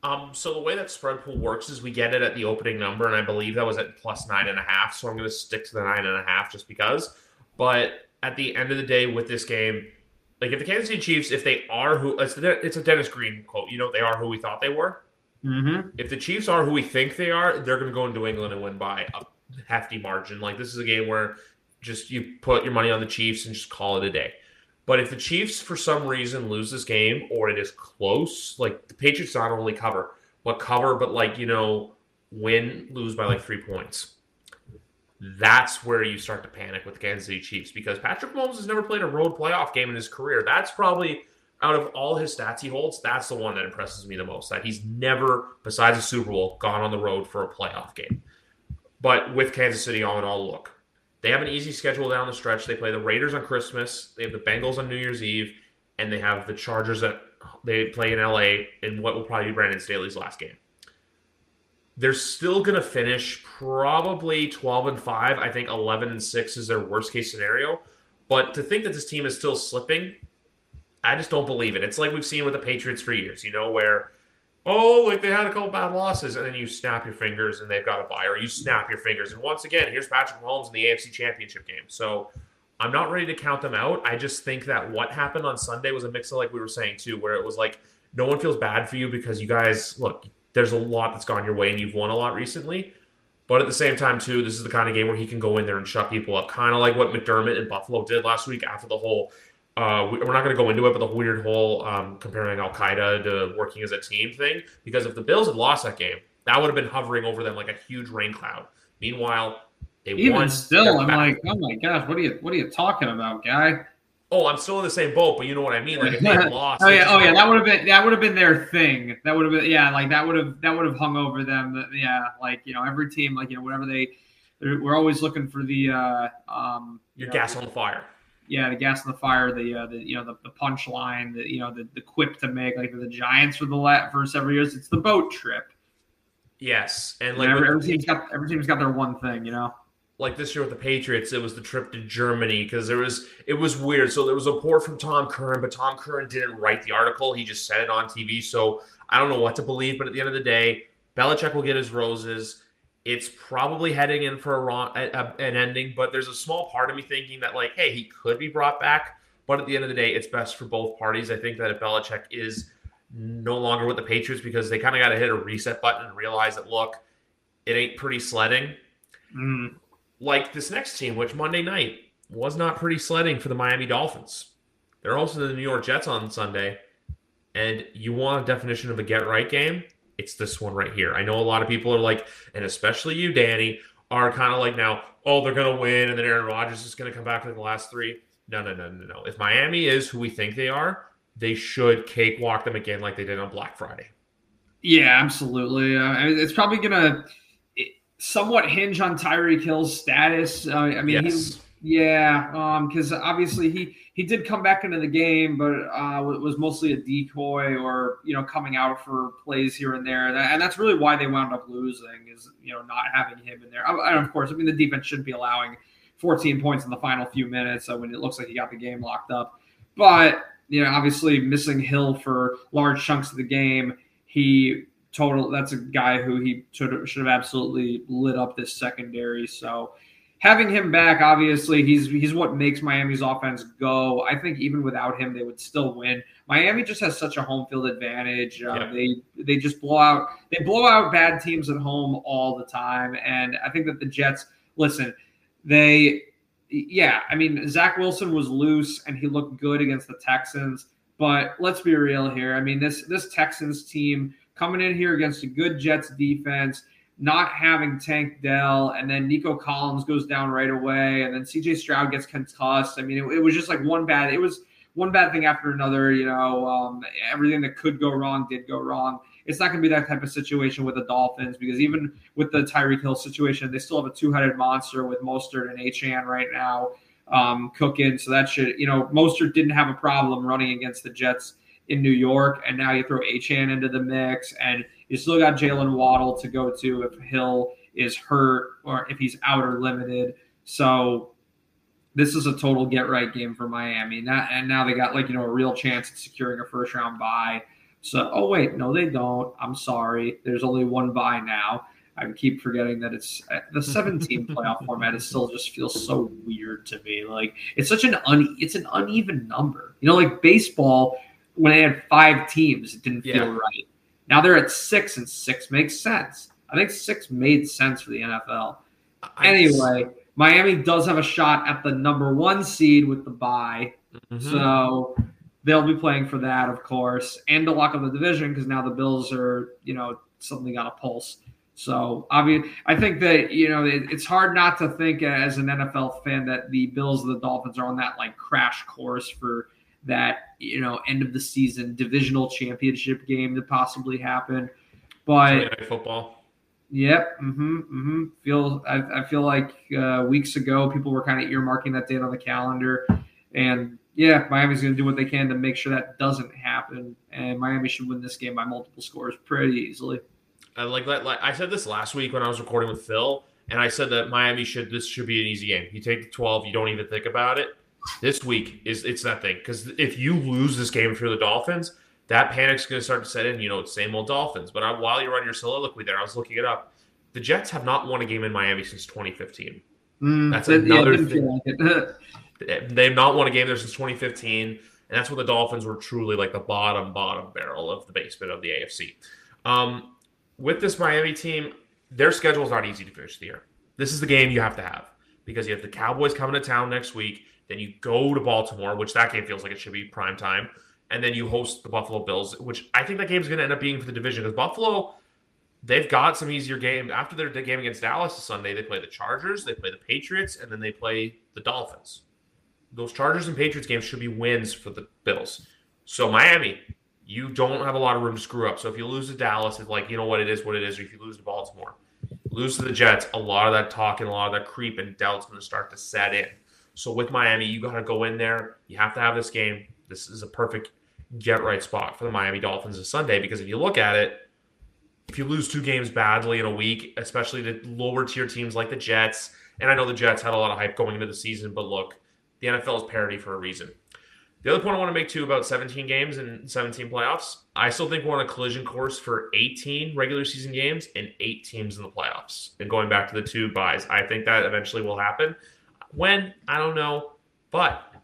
Um, so the way that spread pool works is we get it at the opening number, and I believe that was at plus nine and a half. So I'm going to stick to the nine and a half just because. But at the end of the day, with this game, like if the Kansas City Chiefs, if they are who it's, it's a Dennis Green quote, you know, they are who we thought they were. Mm-hmm. If the Chiefs are who we think they are, they're going to go into England and win by a hefty margin. Like this is a game where just you put your money on the Chiefs and just call it a day. But if the Chiefs for some reason lose this game or it is close, like the Patriots not only cover, but cover, but like you know, win, lose by like three points that's where you start to panic with the Kansas City Chiefs because Patrick Mahomes has never played a road playoff game in his career. That's probably out of all his stats he holds, that's the one that impresses me the most. That he's never, besides a Super Bowl, gone on the road for a playoff game. But with Kansas City all in all, look, they have an easy schedule down the stretch. They play the Raiders on Christmas, they have the Bengals on New Year's Eve, and they have the Chargers that they play in LA in what will probably be Brandon Staley's last game they're still going to finish probably 12 and 5. I think 11 and 6 is their worst case scenario. But to think that this team is still slipping, I just don't believe it. It's like we've seen with the Patriots for years, you know, where, oh, like they had a couple bad losses, and then you snap your fingers and they've got a buy, or you snap your fingers. And once again, here's Patrick Mahomes in the AFC Championship game. So I'm not ready to count them out. I just think that what happened on Sunday was a mix of, like we were saying, too, where it was like, no one feels bad for you because you guys, look, there's a lot that's gone your way and you've won a lot recently. But at the same time, too, this is the kind of game where he can go in there and shut people up, kind of like what McDermott and Buffalo did last week after the whole. Uh, we're not going to go into it, but the weird whole um, comparing Al Qaeda to working as a team thing. Because if the Bills had lost that game, that would have been hovering over them like a huge rain cloud. Meanwhile, they even won. still, I'm back. like, oh my gosh, what are you what are you talking about, guy? Oh, I'm still in the same boat, but you know what I mean. Like if they lost, oh yeah, oh yeah, that would have been that would have been their thing. That would have been yeah, like that would have that would have hung over them. Yeah, like you know, every team, like you know, whatever they, we're always looking for the uh, um, your know, gas on the fire. Yeah, the gas on the fire, the uh, the you know the, the punchline, the you know the, the quip to make like the Giants for the lat for several years. It's the boat trip. Yes, and like every, every team's got every team's got their one thing, you know like this year with the Patriots, it was the trip to Germany because there was it was weird. So there was a report from Tom Curran, but Tom Curran didn't write the article; he just said it on TV. So I don't know what to believe. But at the end of the day, Belichick will get his roses. It's probably heading in for a, wrong, a, a, an ending, but there's a small part of me thinking that like, hey, he could be brought back. But at the end of the day, it's best for both parties. I think that if Belichick is no longer with the Patriots because they kind of got to hit a reset button and realize that look, it ain't pretty sledding. Mm like this next team, which Monday night was not pretty sledding for the Miami Dolphins. They're also the New York Jets on Sunday. And you want a definition of a get right game? It's this one right here. I know a lot of people are like, and especially you, Danny, are kind of like now, oh, they're going to win, and then Aaron Rodgers is going to come back in the last three. No, no, no, no, no. If Miami is who we think they are, they should cakewalk them again like they did on Black Friday. Yeah, absolutely. Uh, I mean, it's probably going to somewhat hinge on Tyreek Hill's status. Uh, I mean, yes. he, yeah, because um, obviously he he did come back into the game, but uh, it was mostly a decoy or you know coming out for plays here and there, and that's really why they wound up losing is you know not having him in there. And of course, I mean the defense shouldn't be allowing 14 points in the final few minutes so when it looks like he got the game locked up, but you know obviously missing Hill for large chunks of the game. He total. That's a guy who he should have, should have absolutely lit up this secondary. So having him back, obviously, he's he's what makes Miami's offense go. I think even without him, they would still win. Miami just has such a home field advantage. Uh, yeah. They they just blow out they blow out bad teams at home all the time, and I think that the Jets listen. They yeah, I mean Zach Wilson was loose and he looked good against the Texans. But let's be real here. I mean, this this Texans team coming in here against a good Jets defense, not having Tank Dell, and then Nico Collins goes down right away, and then CJ Stroud gets concussed. I mean, it, it was just like one bad. It was one bad thing after another. You know, um, everything that could go wrong did go wrong. It's not going to be that type of situation with the Dolphins because even with the Tyreek Hill situation, they still have a two-headed monster with Mostert and Achane right now um, cooking. So that should, you know, Mostert didn't have a problem running against the Jets in New York, and now you throw Achane into the mix, and you still got Jaylen Waddle to go to if Hill is hurt or if he's out or limited. So this is a total get right game for Miami. And, and now they got like, you know, a real chance at securing a first round bye. So, oh, wait, no, they don't. I'm sorry. There's only one bye now. I keep forgetting that it's uh, the 17 playoff format. It still just feels so weird to me. Like it's such an un, it's an uneven number. You know, like baseball when they had five teams, it didn't feel yeah. right. Now they're at six, and six makes sense. I think six made sense for the NFL. I anyway, Miami does have a shot at the number one seed with the bye. Mm-hmm. So they'll be playing for that, of course, and the lock of the division because now the Bills are, you know, suddenly got a pulse. So obviously, I think that you know it, it's hard not to think as an NFL fan that the Bills and the Dolphins are on that like crash course for that you know end of the season divisional championship game to possibly happen. But football. Yep. Mm-hmm. Mm-hmm. Feel I, I feel like uh, weeks ago people were kind of earmarking that date on the calendar, and yeah, Miami's going to do what they can to make sure that doesn't happen. And Miami should win this game by multiple scores pretty easily. I like that. Like, I said this last week when I was recording with Phil, and I said that Miami should this should be an easy game. You take the twelve, you don't even think about it. This week is it's that thing because if you lose this game for the Dolphins, that panic's going to start to set in. You know, it's same old Dolphins. But I, while you're on your soliloquy there, I was looking it up. The Jets have not won a game in Miami since 2015. Mm, that's another thing. Like They've not won a game there since 2015, and that's when the Dolphins were truly like the bottom, bottom barrel of the basement of the AFC. Um, with this Miami team, their schedule is not easy to finish the year. This is the game you have to have because you have the Cowboys coming to town next week. Then you go to Baltimore, which that game feels like it should be prime time and then you host the Buffalo Bills, which I think that game is going to end up being for the division because Buffalo, they've got some easier games after their game against Dallas this Sunday. They play the Chargers, they play the Patriots, and then they play the Dolphins. Those Chargers and Patriots games should be wins for the Bills. So Miami, you don't have a lot of room to screw up. So if you lose to Dallas, it's like you know what it is, what it is. Or if you lose to Baltimore, lose to the Jets, a lot of that talk and a lot of that creep and doubt's going to start to set in. So with Miami, you got to go in there. You have to have this game. This is a perfect get right spot for the Miami Dolphins this Sunday because if you look at it, if you lose two games badly in a week, especially to lower tier teams like the Jets, and I know the Jets had a lot of hype going into the season, but look, the NFL is parity for a reason. The other point I want to make too about 17 games and 17 playoffs, I still think we're on a collision course for 18 regular season games and eight teams in the playoffs. And going back to the two buys, I think that eventually will happen. When I don't know, but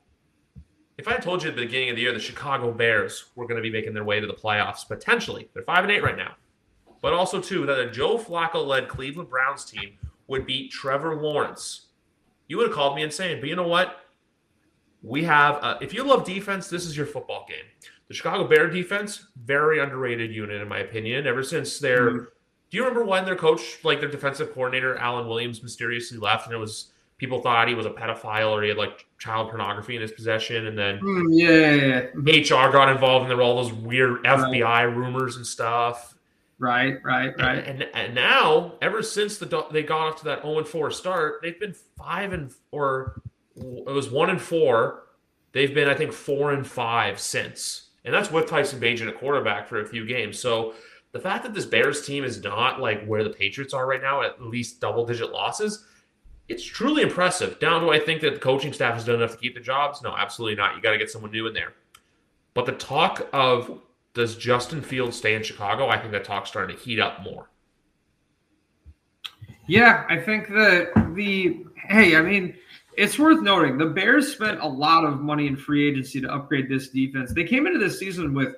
if I told you at the beginning of the year the Chicago Bears were going to be making their way to the playoffs, potentially, they're five and eight right now, but also too that a Joe Flacco-led Cleveland Browns team would beat Trevor Lawrence, you would have called me insane. But you know what? We have. Uh, if you love defense, this is your football game. The Chicago Bear defense, very underrated unit in my opinion. Ever since their, mm-hmm. do you remember when their coach, like their defensive coordinator, Alan Williams, mysteriously left, and it was people thought he was a pedophile or he had like child pornography in his possession, and then mm, yeah, yeah, yeah, HR got involved, and there were all those weird FBI right. rumors and stuff. Right, right, right. And, and, and now, ever since the they got off to that 0 and 4 start, they've been five and or it was one and four. They've been, I think, four and five since, and that's with Tyson Bagent at quarterback for a few games. So the fact that this Bears team is not like where the Patriots are right now, at least double digit losses, it's truly impressive. Down do I think that the coaching staff has done enough to keep the jobs? No, absolutely not. You got to get someone new in there. But the talk of does Justin Fields stay in Chicago? I think that talk's starting to heat up more. Yeah, I think that the hey, I mean, it's worth noting the Bears spent a lot of money in free agency to upgrade this defense. They came into this season with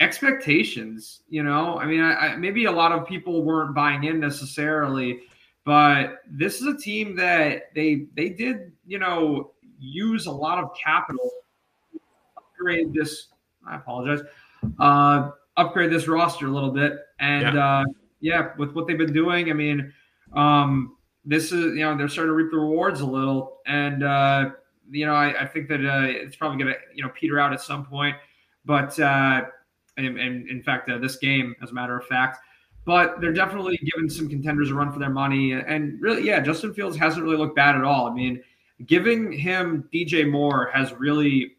expectations. You know, I mean, I, I, maybe a lot of people weren't buying in necessarily but this is a team that they they did, you know, use a lot of capital upgrade this. I apologize. Uh, upgrade this roster a little bit. And yeah. Uh, yeah, with what they've been doing, I mean, um, this is you know they're starting to reap the rewards a little, and uh, you know I, I think that uh, it's probably going to you know peter out at some point. But uh, and, and in fact, uh, this game, as a matter of fact, but they're definitely giving some contenders a run for their money. And really, yeah, Justin Fields hasn't really looked bad at all. I mean, giving him DJ Moore has really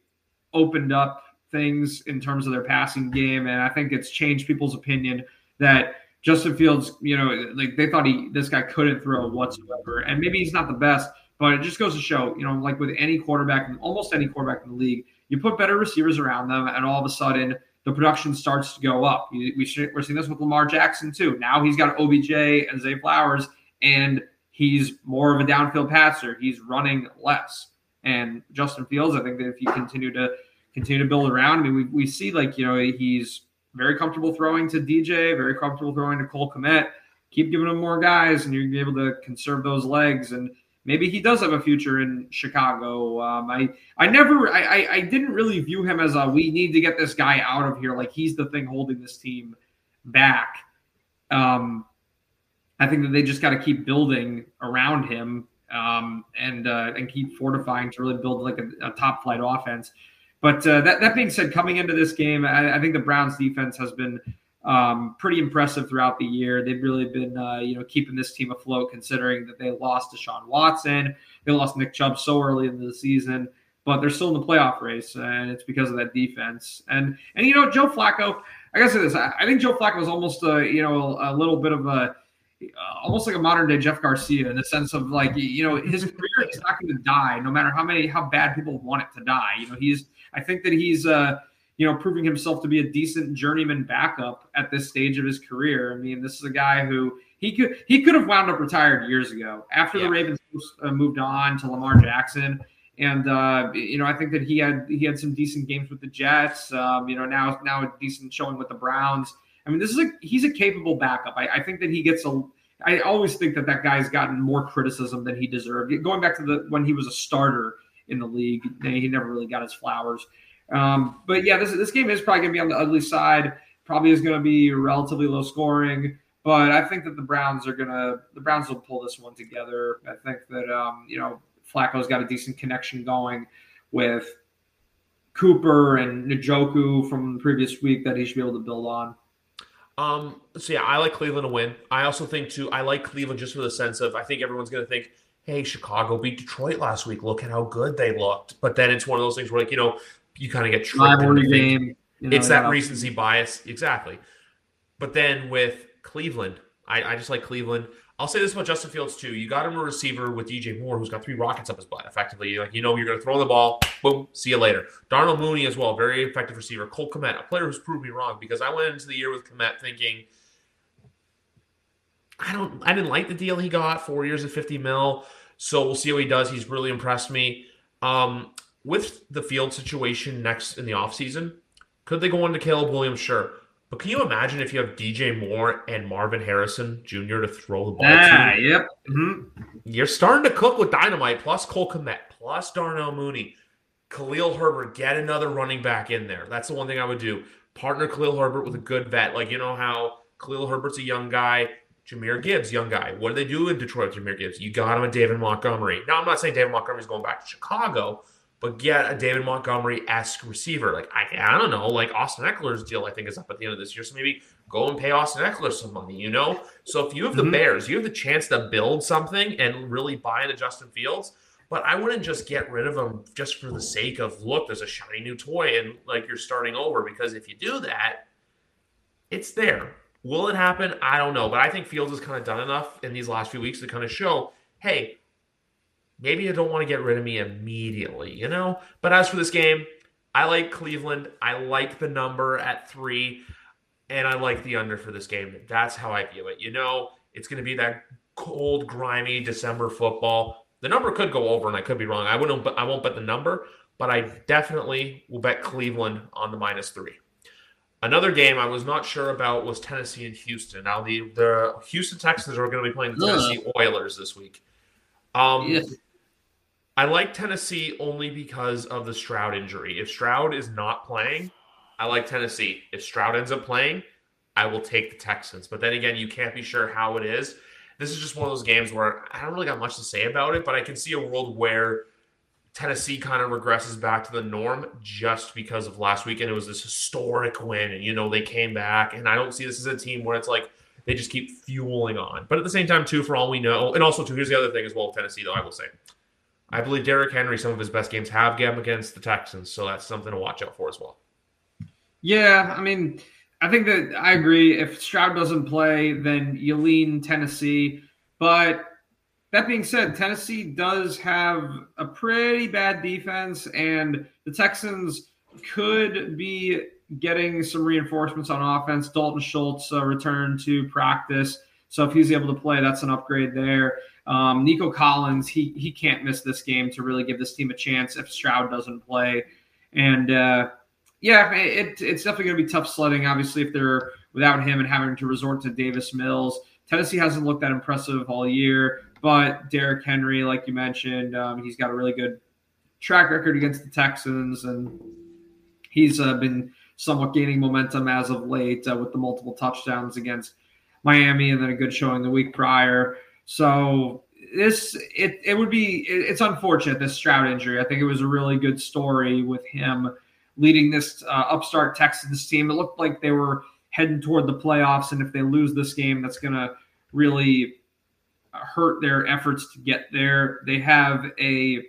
opened up things in terms of their passing game, and I think it's changed people's opinion that Justin Fields, you know, like they thought he this guy couldn't throw whatsoever, and maybe he's not the best, but it just goes to show, you know, like with any quarterback, almost any quarterback in the league, you put better receivers around them, and all of a sudden the production starts to go up. We, we are seeing this with Lamar Jackson too. Now he's got OBJ and Zay Flowers, and he's more of a downfield passer. He's running less. And Justin Fields, I think that if you continue to continue to build around, I mean, we, we see like you know he's very comfortable throwing to DJ, very comfortable throwing to Cole Kmet. Keep giving him more guys, and you're able to conserve those legs. And maybe he does have a future in Chicago. Um, I I never I, I, didn't really view him as a we need to get this guy out of here. Like he's the thing holding this team back. Um, I think that they just got to keep building around him um, and uh, and keep fortifying to really build like a, a top flight offense. But uh, that, that being said, coming into this game, I, I think the Browns defense has been um, pretty impressive throughout the year. They've really been, uh, you know, keeping this team afloat, considering that they lost Deshaun Watson, they lost Nick Chubb so early in the season, but they're still in the playoff race, and it's because of that defense. And and you know, Joe Flacco, I gotta say this, I, I think Joe Flacco is almost, a, you know, a little bit of a uh, almost like a modern day Jeff Garcia in the sense of like you know his career is not going to die no matter how many how bad people want it to die. You know he's I think that he's uh, you know proving himself to be a decent journeyman backup at this stage of his career. I mean, this is a guy who he could he could have wound up retired years ago after yeah. the Ravens uh, moved on to Lamar Jackson. And uh, you know, I think that he had he had some decent games with the Jets. Um, you know, now now a decent showing with the Browns. I mean, this is a he's a capable backup. I, I think that he gets a. I always think that that guy's gotten more criticism than he deserved. Going back to the when he was a starter in the league. He never really got his flowers. Um, but yeah, this this game is probably going to be on the ugly side. Probably is going to be relatively low scoring. But I think that the Browns are going to the Browns will pull this one together. I think that um, you know Flacco's got a decent connection going with Cooper and Njoku from the previous week that he should be able to build on. Um, so yeah, I like Cleveland to win. I also think too, I like Cleveland just for the sense of I think everyone's to think hey, Chicago beat Detroit last week. Look at how good they looked. But then it's one of those things where, like, you know, you kind of get tricked into game. You know, it's that recency bias. Exactly. But then with Cleveland, I, I, just like Cleveland. I'll say this about Justin Fields too. You got him a receiver with DJ Moore who's got three rockets up his butt. Effectively, like you know, you're going to throw the ball. Boom. See you later. Darnell Mooney as well, very effective receiver. Cole Kmet, a player who's proved me wrong because I went into the year with Kmet thinking, I don't, I didn't like the deal he got, four years at 50 mil. So we'll see how he does. He's really impressed me. Um, with the field situation next in the offseason, could they go into Caleb Williams? Sure. But can you imagine if you have DJ Moore and Marvin Harrison Jr. to throw the ball ah, to? Yep. Mm-hmm. You're starting to cook with dynamite, plus Cole Kmet, plus Darnell Mooney. Khalil Herbert, get another running back in there. That's the one thing I would do. Partner Khalil Herbert with a good vet. Like, you know how Khalil Herbert's a young guy. Jahmyr Gibbs, young guy. What do they do in Detroit with Jahmyr Gibbs? You got him a David Montgomery. Now, I'm not saying David Montgomery's going back to Chicago, but get a David Montgomery esque receiver. Like, I, I don't know, like Austin Ekeler's deal, I think, is up at the end of this year. So maybe go and pay Austin Ekeler some money, you know? So if you have the mm-hmm. Bears, you have the chance to build something and really buy into Justin Fields. But I wouldn't just get rid of him just for the sake of, look, there's a shiny new toy and like you're starting over. Because if you do that, it's there. Will it happen? I don't know. But I think Fields has kind of done enough in these last few weeks to kind of show, hey, maybe you don't want to get rid of me immediately, you know? But as for this game, I like Cleveland. I like the number at three, and I like the under for this game. That's how I view it. You know, it's going to be that cold, grimy December football. The number could go over, and I could be wrong. I wouldn't. I won't bet the number, but I definitely will bet Cleveland on the minus three. Another game I was not sure about was Tennessee and Houston. Now the the Houston Texans are going to be playing the Tennessee Oilers this week. Um, yes. I like Tennessee only because of the Stroud injury. If Stroud is not playing, I like Tennessee. If Stroud ends up playing, I will take the Texans. But then again, you can't be sure how it is. This is just one of those games where I don't really got much to say about it, but I can see a world where Tennessee kind of regresses back to the norm just because of last weekend. It was this historic win, and you know they came back. And I don't see this as a team where it's like they just keep fueling on. But at the same time, too, for all we know, and also too, here's the other thing as well. With Tennessee, though, I will say, I believe Derrick Henry, some of his best games have come against the Texans, so that's something to watch out for as well. Yeah, I mean, I think that I agree. If Stroud doesn't play, then you lean Tennessee. But that being said, Tennessee does have a pretty bad defense, and the Texans could be getting some reinforcements on offense. Dalton Schultz uh, returned to practice, so if he's able to play, that's an upgrade there. Um, Nico Collins, he he can't miss this game to really give this team a chance if Stroud doesn't play, and uh, yeah, it, it's definitely going to be tough sledding. Obviously, if they're without him and having to resort to Davis Mills, Tennessee hasn't looked that impressive all year. But Derrick Henry, like you mentioned, um, he's got a really good track record against the Texans, and he's uh, been somewhat gaining momentum as of late uh, with the multiple touchdowns against Miami, and then a good showing the week prior. So this it it would be it, it's unfortunate this Stroud injury. I think it was a really good story with him leading this uh, upstart Texans team. It looked like they were heading toward the playoffs, and if they lose this game, that's going to really hurt their efforts to get there. They have a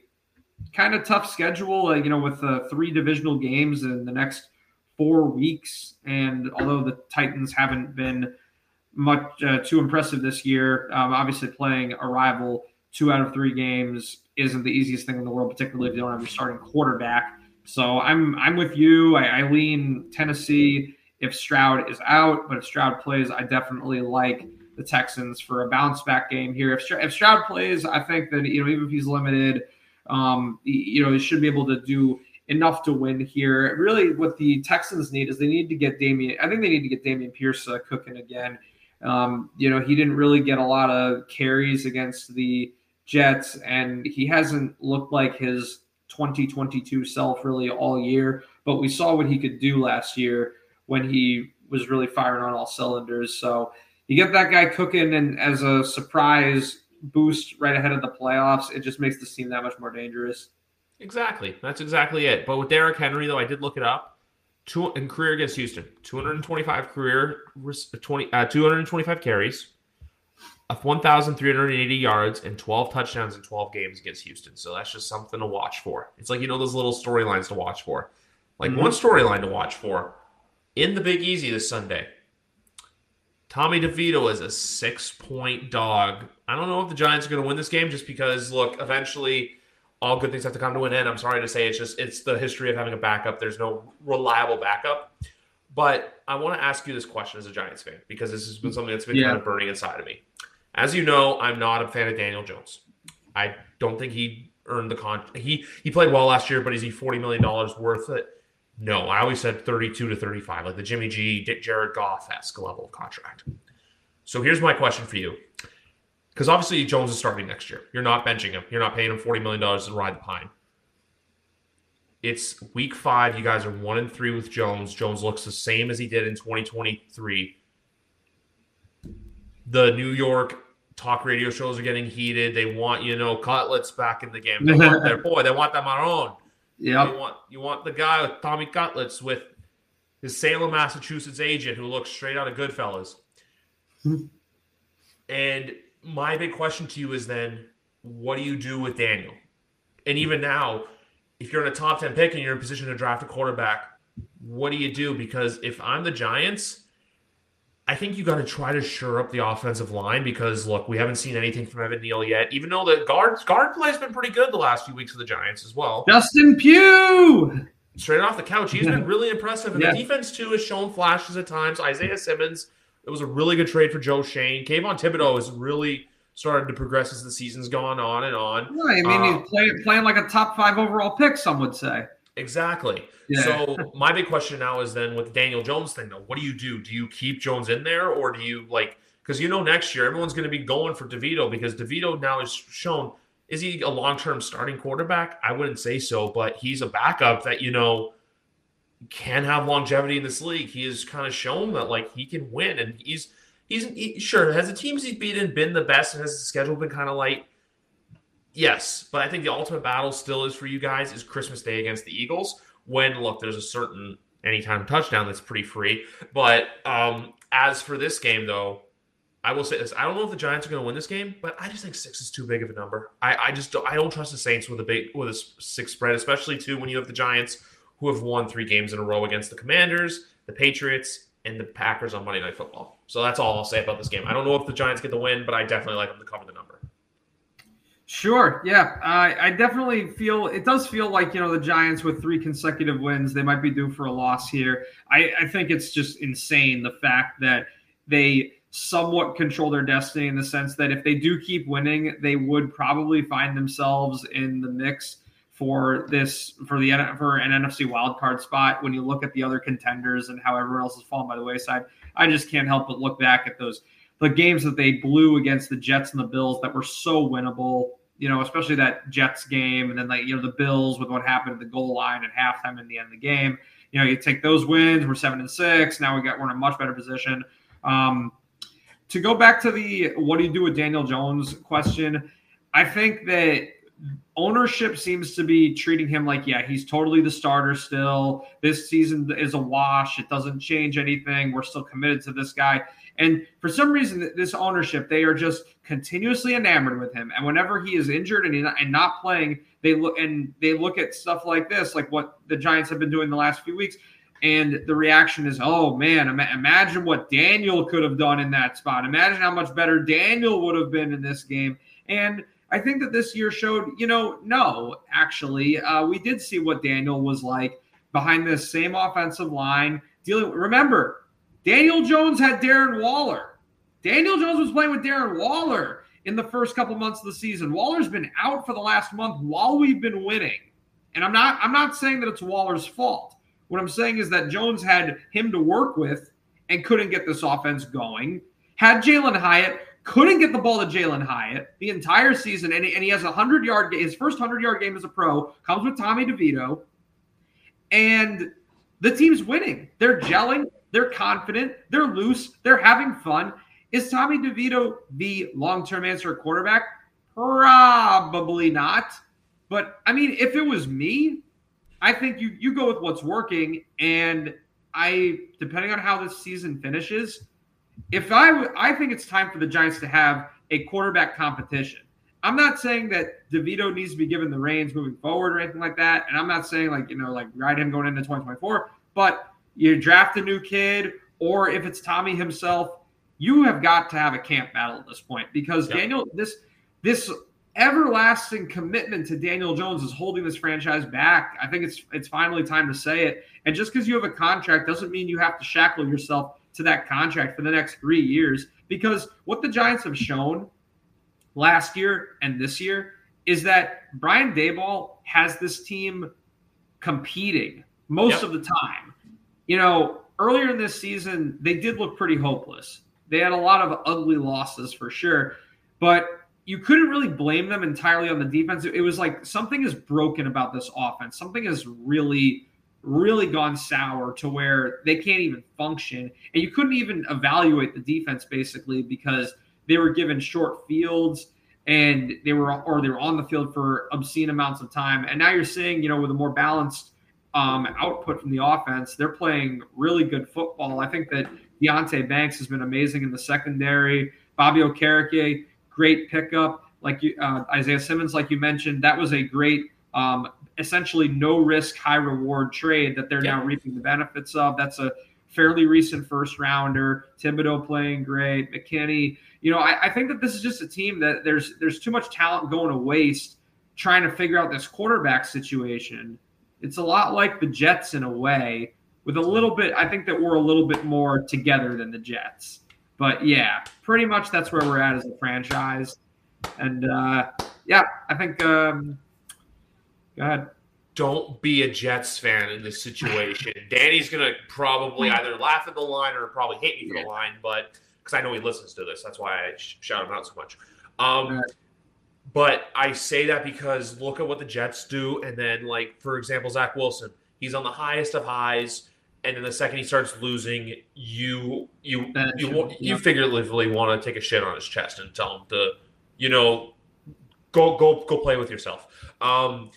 kind of tough schedule, uh, you know, with uh, three divisional games in the next four weeks. And although the Titans haven't been much uh, too impressive this year, um, obviously playing a rival two out of three games isn't the easiest thing in the world, particularly if you don't have your starting quarterback. So I'm I'm with you. I, I lean Tennessee if Stroud is out, but if Stroud plays, I definitely like the Texans for a bounce back game here. If, if Stroud plays, I think that you know even if he's limited, um, you know he should be able to do enough to win here. Really, what the Texans need is they need to get Dameon. I think they need to get Dameon Pierce uh, cooking again. Um, you know he didn't really get a lot of carries against the Jets, and he hasn't looked like his 2022 self really all year. But we saw what he could do last year when he was really firing on all cylinders. So you get that guy cooking, and as a surprise boost right ahead of the playoffs, it just makes the team that much more dangerous. Exactly. That's exactly it. But with Derrick Henry, though, I did look it up. Two in career against Houston, 225 career, 20, uh, 225 carries, 1,380 yards, and 12 touchdowns in 12 games against Houston. So that's just something to watch for. It's like you know those little storylines to watch for. Like mm-hmm. one storyline to watch for in the Big Easy this Sunday. Tommy DeVito is a six point dog. I don't know if the Giants are going to win this game just because, look, eventually all good things have to come to an end. I'm sorry to say it's just it's the history of having a backup. There's no reliable backup. But I want to ask you this question as a Giants fan because this has been something that's been yeah. kind of burning inside of me. As you know, I'm not a fan of Daniel Jones. I don't think he earned the con. He he played well last year, but is he forty million dollars worth it? No, I always said 32 to 35, like the Jimmy G, Dick Jared Goff esque level of contract. So here's my question for you. Because obviously Jones is starting next year. You're not benching him. You're not paying him $40 million to ride the pine. It's week five. You guys are one and three with Jones. Jones looks the same as he did in 2023. The New York talk radio shows are getting heated. They want, you know, cutlets back in the game. They want their boy. They want them own. Yeah. You want you want the guy with Tommy Cutlets with his Salem, Massachusetts agent who looks straight out of Goodfellas. Hmm. and my big question to you is then, what do you do with Daniel? And even now, if you're in a top 10 pick and you're in a position to draft a quarterback, what do you do? Because if I'm the Giants, I think you got to try to shore up the offensive line because look, we haven't seen anything from Evan Neal yet. Even though the guard guard play has been pretty good the last few weeks of the Giants as well. Justin Pugh, straight off the couch, he's been really impressive, and yeah. the defense too has shown flashes at times. Isaiah Simmons, it was a really good trade for Joe Schoen. Kayvon Thibodeaux has really started to progress as the season's gone on and on. Right, I mean, uh, he's play, playing like a top five overall pick. Some would say. Exactly. Yeah. So my big question now is then with the Daniel Jones thing though, what do you do? Do you keep Jones in there or do you like because you know next year everyone's going to be going for DeVito because DeVito now is shown is he a long term starting quarterback? I wouldn't say so, but he's a backup that you know can have longevity in this league. He has kind of shown that like he can win, and he's he's he, sure has the teams he's beaten been the best, and has the schedule been kind of light. Yes, but I think the ultimate battle still is for you guys is Christmas Day against the Eagles. When look, there's a certain anytime touchdown that's pretty free. But um, as for this game, though, I will say this: I don't know if the Giants are going to win this game, but I just think six is too big of a number. I, I just don't, I don't trust the Saints with a big with a six spread, especially too when you have the Giants who have won three games in a row against the Commanders, the Patriots, and the Packers on Monday Night Football. So that's all I'll say about this game. I don't know if the Giants get the win, but I definitely like them to cover the number. Sure. Yeah. I, I definitely feel it does feel like, you know, the Giants with three consecutive wins, they might be due for a loss here. I, I think it's just insane the fact that they somewhat control their destiny in the sense that if they do keep winning, they would probably find themselves in the mix for this for the for an NFC wildcard spot. When you look at the other contenders and how everyone else has fallen by the wayside, I just can't help but look back at those the games that they blew against the Jets and the Bills that were so winnable you know, especially that Jets game, and then like you know the Bills with what happened at the goal line at halftime in the end of the game. You know, you take those wins. We're seven and six. Now we got we're in a much better position. Um, to go back to the what do you do with Daniel Jones question, I think that ownership seems to be treating him like, yeah, he's totally the starter still. This season is a wash. It doesn't change anything. We're still committed to this guy. And for some reason, this ownership, they are just continuously enamored with him. And whenever he is injured and, not, and not playing, they look and they look at stuff like this, like what the Giants have been doing the last few weeks. And the reaction is, oh man, imagine what Daniel could have done in that spot. Imagine how much better Daniel would have been in this game. And I think that this year showed, you know, no, actually, uh, we did see what Daniel was like behind this same offensive line. Dealing, remember, Daniel Jones had Darren Waller. Daniel Jones was playing with Darren Waller in the first couple months of the season. Waller's been out for the last month while we've been winning. And I'm not I'm not saying that it's Waller's fault. What I'm saying is that Jones had him to work with and couldn't get this offense going. Had Jalin Hyatt, couldn't get the ball to Jalin Hyatt the entire season, and he, and he has a hundred yard his first hundred yard game as a pro comes with Tommy DeVito, and the team's winning. They're gelling. They're confident. They're loose. They're having fun. Is Tommy DeVito the long term answer at quarterback? Probably not. But I mean, if it was me, I think you you go with what's working. And I, depending on how this season finishes, if I I think it's time for the Giants to have a quarterback competition. I'm not saying that DeVito needs to be given the reins moving forward or anything like that. And I'm not saying like, you know, like ride him going into 2024, but you draft a new kid, or if it's Tommy himself, you have got to have a camp battle at this point because. Daniel, this this everlasting commitment to Daniel Jones is holding this franchise back. I think it's it's finally time to say it. And just because you have a contract doesn't mean you have to shackle yourself to that contract for the next three years. Because what the Giants have shown last year and this year is that Brian Daboll has this team competing most yep. of the time you know, earlier in this season, they did look pretty hopeless. They had a lot of ugly losses for sure, but you couldn't really blame them entirely on the defense. It was like something is broken about this offense. Something is really, really gone sour to where they can't even function. And you couldn't even evaluate the defense basically because they were given short fields and they were or they were on the field for obscene amounts of time. And now you're seeing, you know, with a more balanced um, output from the offense. They're playing really good football. I think that Deonte Banks has been amazing in the secondary. Bobby Okereke, great pickup. Like you, uh, Isaiah Simmons, like you mentioned, that was a great, um, essentially no risk, high reward trade that they're yeah. now reaping the benefits of. That's a fairly recent first rounder. Thibodeaux playing great. McKinney. You know, I, I think that this is just a team that there's there's too much talent going to waste trying to figure out this quarterback situation. It's a lot like the Jets in a way, with a little bit. I think that we're a little bit more together than the Jets. But yeah, pretty much that's where we're at as a franchise. And uh, yeah, I think. Um, go ahead. Don't be a Jets fan in this situation. Danny's gonna probably either laugh at the line or probably hate me for the line, but because I know he listens to this, that's why I shout him out so much. Um, but I say that because look at what the Jets do, and then like for example, Zach Wilson. He's on the highest of highs, and then the second he starts losing, you you you you, figuratively want to take a shit on his chest and tell him to, you know, go go go play with yourself. Um,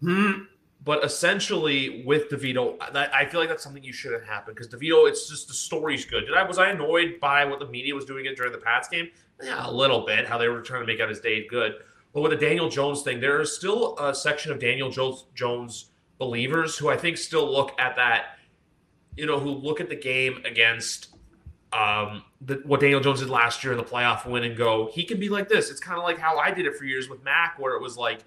hmm but essentially, with DeVito, I feel like that's something you shouldn't happen because DeVito, it's just the story's good. Did I was I annoyed by what the media was doing it during the Pats game? Yeah, a little bit. How they were trying to make out his day good. But with the Daniel Jones thing, there is still a section of Daniel Jones, Jones believers who I think still look at that, you know, who look at the game against um, the, what Daniel Jones did last year in the playoff win and go, he can be like this. It's kind of like how I did it for years with Mac, where it was like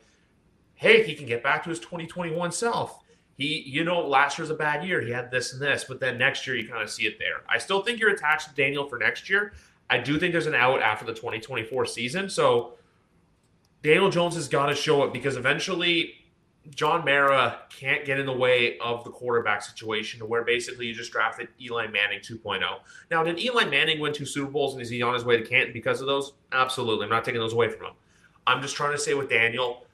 hey, he can get back to his 2021 self. He, you know, last year was a bad year. He had this and this, but then next year you kind of see it there. I still think you're attached to Daniel for next year. I do think there's an out after the 2024 season. So Daniel Jones has got to show it because eventually John Mara can't get in the way of the quarterback situation to where basically you just drafted Eli Manning 2.0. Now, did Eli Manning win two Super Bowls and is he on his way to Canton because of those? Absolutely. I'm not taking those away from him. I'm just trying to say with Daniel,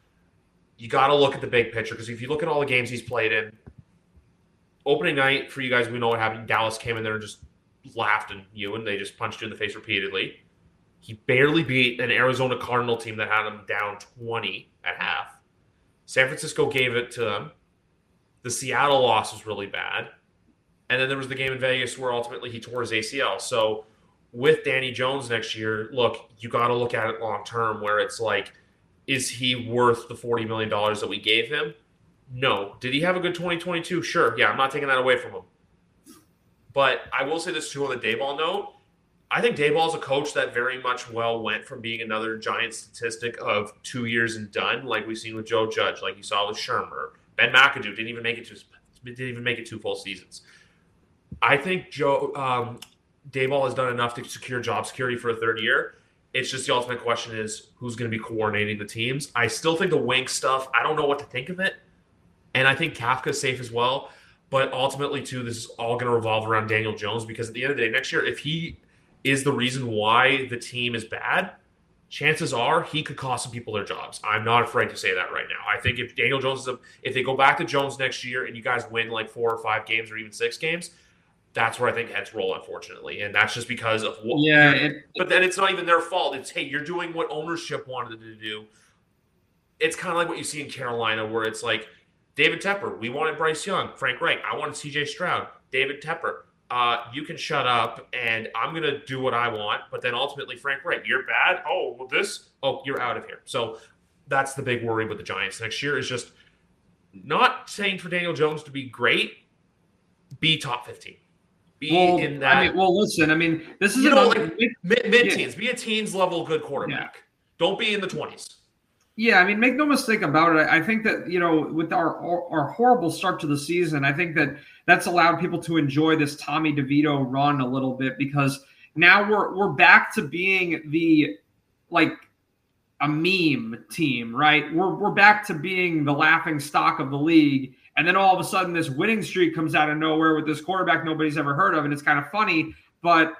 you got to look at the big picture because if you look at all the games he's played in, opening night for you guys, we know what happened. Dallas came in there and just laughed at you, and they just punched you in the face repeatedly. He barely beat an Arizona Cardinal team that had him down 20 at half. San Francisco gave it to them. The Seattle loss was really bad. And then there was the game in Vegas where ultimately he tore his ACL. So with Danny Jones next year, look, you got to look at it long term where it's like – is he worth the $40 million that we gave him? No. Did he have a good 2022? Sure. Yeah, I'm not taking that away from him. But I will say this too on the Daboll note. I think Daboll is a coach that very much well went from being another giant statistic of two years and done, like we've seen with Joe Judge, like you saw with Shurmur. Ben McAdoo didn't even make it to didn't even make it two full seasons. I think Joe um, Daboll has done enough to secure job security for a third year. It's just the ultimate question is who's going to be coordinating the teams. I still think the Wink stuff, I don't know what to think of it. And I think Kafka's safe as well. But ultimately, too, this is all going to revolve around Daniel Jones because at the end of the day, next year, if he is the reason why the team is bad, chances are he could cost some people their jobs. I'm not afraid to say that right now. I think if Daniel Jones is a, if they go back to Jones next year and you guys win like four or five games or even six games, that's where I think heads roll, unfortunately, and that's just because of what. Yeah, it, but then it's not even their fault. It's hey, you're doing what ownership wanted to do. It's kind of like what you see in Carolina, where it's like David Tepper, we wanted Bryce Young, Frank Reich, I wanted C.J. Stroud, David Tepper. Uh, you can shut up, and I'm gonna do what I want. But then ultimately, Frank Reich, you're bad. Oh, well, this. Oh, you're out of here. So that's the big worry with the Giants next year. Is just not saying for Daniel Jones to be great, be top 15 be well, in that. I mean, well, listen. I mean, this is you know, like mid, mid teens. Yeah. Be a teens level good quarterback. Yeah. Don't be in the twenties. Yeah, I mean, make no mistake about it. I think that you know, with our our horrible start to the season, I think that that's allowed people to enjoy this Tommy DeVito run a little bit because now we're we're back to being the like a meme team, right? We're we're back to being the laughing stock of the league and then all of a sudden, this winning streak comes out of nowhere with this quarterback nobody's ever heard of. And it's kind of funny. But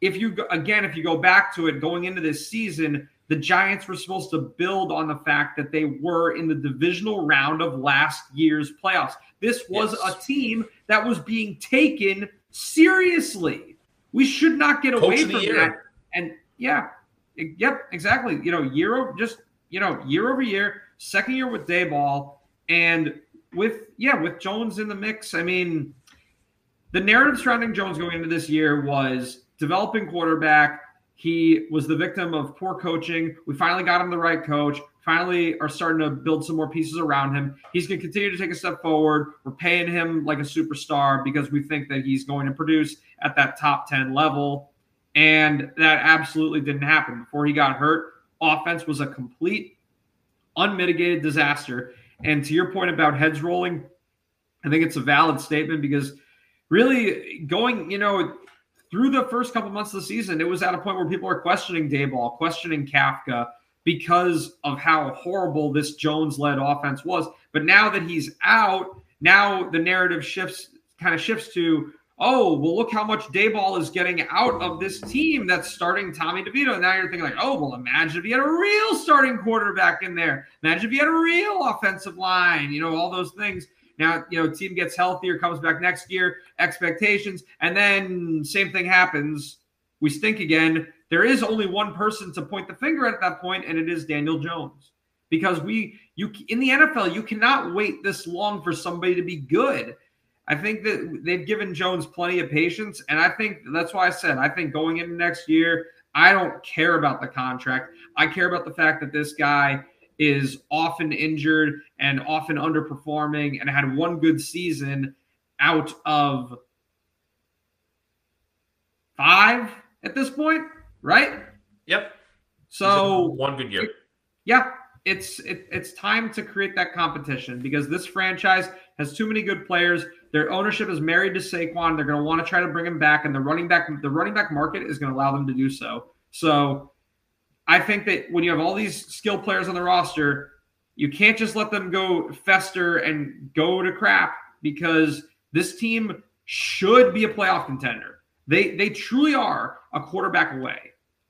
if you, again, if you go back to it going into this season, the Giants were supposed to build on the fact that they were in the divisional round of last year's playoffs. This was yes. a team that was being taken seriously. We should not get Coach away from that. And yeah, yep, exactly. You know, year over just you know, year over year, second year with Daboll, and with yeah, with Jones in the mix, I mean, the narrative surrounding Jones going into this year was developing quarterback. He was the victim of poor coaching. We finally got him the right coach. Finally, are starting to build some more pieces around him. He's going to continue to take a step forward. We're paying him like a superstar because we think that he's going to produce at that top 10 level. And that absolutely didn't happen. Before he got hurt, offense was a complete, unmitigated disaster. And to your point about heads rolling, I think it's a valid statement because really going, you know, through the first couple months of the season, it was at a point where people are questioning Daboll, questioning Kafka because of how horrible this Jones led offense was. But now that he's out, now the narrative shifts kind of shifts to oh, well, look how much Daboll is getting out of this team that's starting Tommy DeVito. And now you're thinking, like, oh, well, imagine if he had a real starting quarterback in there. Imagine if he had a real offensive line, you know, all those things. Now, you know, team gets healthier, comes back next year, expectations, and then same thing happens. We stink again. There is only one person to point the finger at that point, and it is Daniel Jones. Because we you in the NFL, you cannot wait this long for somebody to be good. I think that they've given Jones plenty of patience, and I think that's why I said I think going into next year, I don't care about the contract. I care about the fact that this guy is often injured and often underperforming and had one good season out of five at this point, right? Yep. So one good year. Yeah, it's it, it's time to create that competition because this franchise has too many good players. Their ownership is married to Saquon. They're going to want to try to bring him back, and the running back the running back market is going to allow them to do so. So I think that when you have all these skill players on the roster, you can't just let them go fester and go to crap because this team should be a playoff contender. They they truly are a quarterback away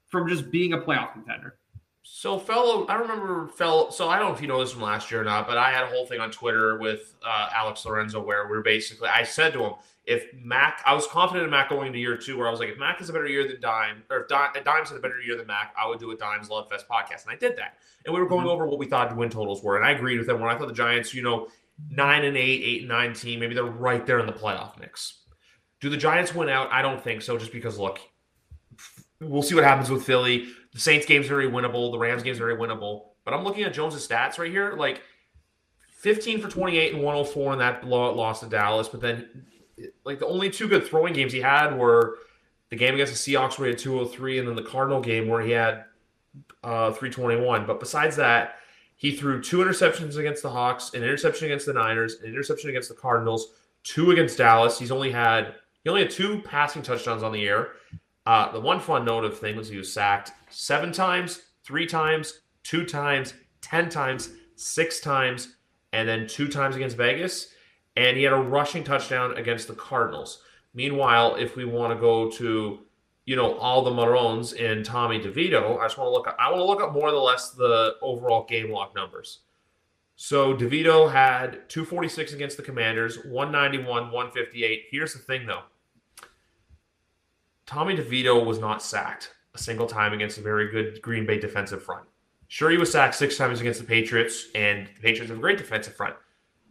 from just being a playoff contender. So, fellow, I remember, fellow. So, I don't know if you know this from last year or not, but I had a whole thing on Twitter with uh, Alex Lorenzo where we're basically, I said to him, if Mac, I was confident in Mac going into year two, where I was like, if Mac has a better year than Dime, or if Dime, Dime's had a better year than Mac, I would do a Dimes Love Fest podcast. And I did that. And we were going mm-hmm. over what we thought the win totals were. And I agreed with them when I thought the Giants, you know, nine and eight, eight and nine team, maybe they're right there in the playoff mix. Do the Giants win out? I don't think so, just because, look, we'll see what happens with Philly. The Saints game's very winnable. The Rams game's very winnable. But I'm looking at Jones' stats right here. Like 15 for 28 and 104 in that loss to Dallas. But then like the only two good throwing games he had were the game against the Seahawks where he had 203 and then the Cardinal game where he had uh, 321. But besides that, he threw two interceptions against the Hawks, an interception against the Niners, an interception against the Cardinals, two against Dallas. He's only had he only had two passing touchdowns on the air. Uh, the one fun note of thing was he was sacked seven times, three times, two times, ten times, six times, and then two times against Vegas and he had a rushing touchdown against the Cardinals. Meanwhile, if we want to go to, you know, all the Maroons and Tommy DeVito, I just want to look. Up, I want to look up more or less the overall game log numbers. So DeVito had 246 against the Commanders, 191, 158. Here's the thing, though. Tommy DeVito was not sacked a single time against a very good Green Bay defensive front. Sure, he was sacked six times against the Patriots, and the Patriots have a great defensive front.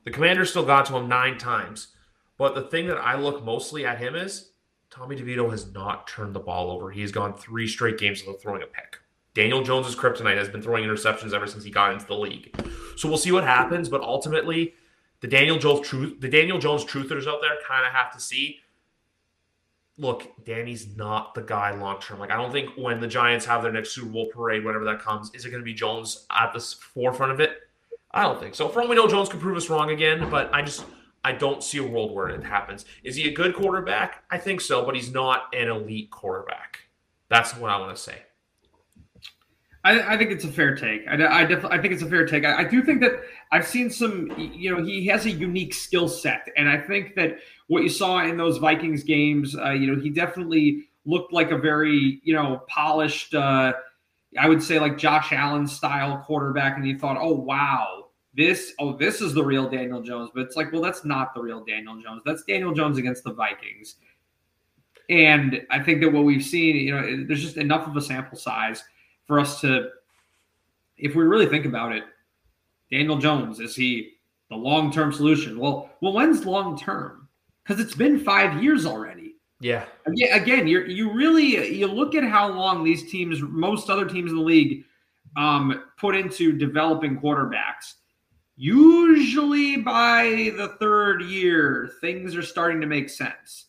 The Commanders still got to him nine times. But the thing that I look mostly at him is Tommy DeVito has not turned the ball over. He has gone three straight games without throwing a pick. Daniel Jones's kryptonite has been throwing interceptions ever since he got into the league. So we'll see what happens, but ultimately, the Daniel Jones truth, the Daniel Jones truthers out there kind of have to see. Look, Danny's not the guy long term. Like I don't think when the Giants have their next Super Bowl parade, whenever that comes, is it going to be Jones at the forefront of it? I don't think so. For all we know, Jones could prove us wrong again, but I just I don't see a world where it happens. Is he a good quarterback? I think so, but he's not an elite quarterback. That's what I want to say. I, I think it's a fair take. I, I, def, I think it's a fair take. I, I, do think that I've seen some, you know, he has a unique skill set. And I think that what you saw in those Vikings games, uh, you know, he definitely looked like a very, you know, polished, uh, I would say like Josh Allen style quarterback. And you thought, oh, wow, this oh this is the real Daniel Jones, but it's like well that's not the real Daniel Jones. That's Daniel Jones against the Vikings. And I think that what we've seen, you know, there's just enough of a sample size for us to if we really think about it, Daniel Jones is he the long-term solution? Well, well when's long term? Cuz it's been 5 years already. Yeah. Again, again, you you really you look at how long these teams most other teams in the league um, put into developing quarterbacks usually by the third year, things are starting to make sense.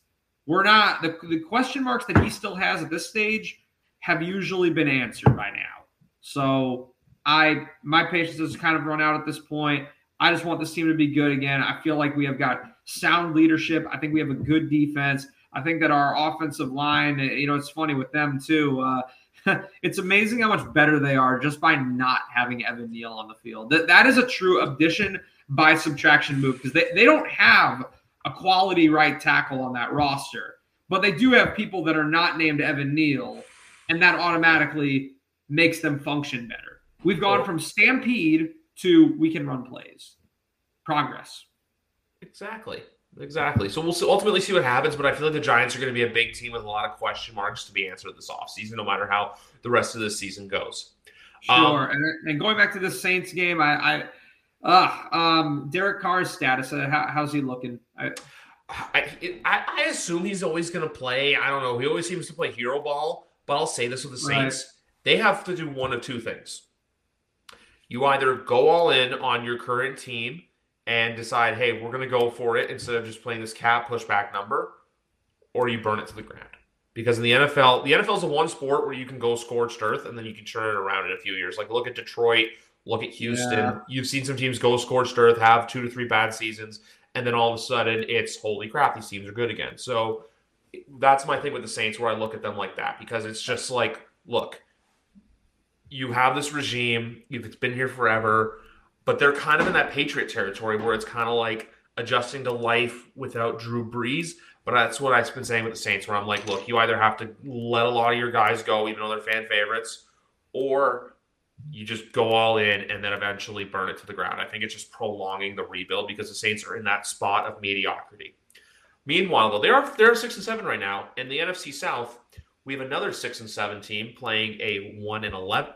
We're not the, the question marks that he still has at this stage have usually been answered by now. So I my patience has kind of run out at this point. I just want this team to be good again. I feel like we have got sound leadership. I think we have a good defense. I think that our offensive line, you know, it's funny with them too. Uh, it's amazing how much better they are just by not having Evan Neal on the field. That that is a true addition by subtraction move because they, they don't have a quality right tackle on that roster, but they do have people that are not named Evan Neal, and that automatically makes them function better. We've gone from stampede to we can run plays. Progress. Exactly. Exactly. So we'll ultimately see what happens, but I feel like the Giants are going to be a big team with a lot of question marks to be answered this offseason, no matter how the rest of the season goes. Sure. Um, and, and, going back to the Saints game, I, I uh, um, Derek Carr's status, uh, how, how's he looking? I, I, I, assume he's always going to play. I don't know. He always seems to play hero ball, but I'll say this with the Saints. Right. They have to do one of two things. You either go all in on your current team and decide, hey, we're going to go for it instead of just playing this cap pushback number, or you burn it to the ground. Because in the NFL, the NFL is the one sport where you can go scorched earth and then you can turn it around in a few years. Like look at Detroit, look at Houston. Yeah. You've seen some teams go scorched earth, have two to three bad seasons, and then all of a sudden it's holy crap, these teams are good again. So that's my thing with the Saints, where I look at them like that because it's just like, look, you have this regime, it's been here forever but they're kind of in that Patriot territory where it's kind of like adjusting to life without Drew Brees. But that's what I've been saying with the Saints, where I'm like, look, you either have to let a lot of your guys go, even though they're fan favorites, or you just go all in and then eventually burn it to the ground. I think it's just prolonging the rebuild because the Saints are in that spot of mediocrity. Meanwhile, though, they are they're six and seven right now. In the NFC South, we have another six and seven team playing a one and eleven,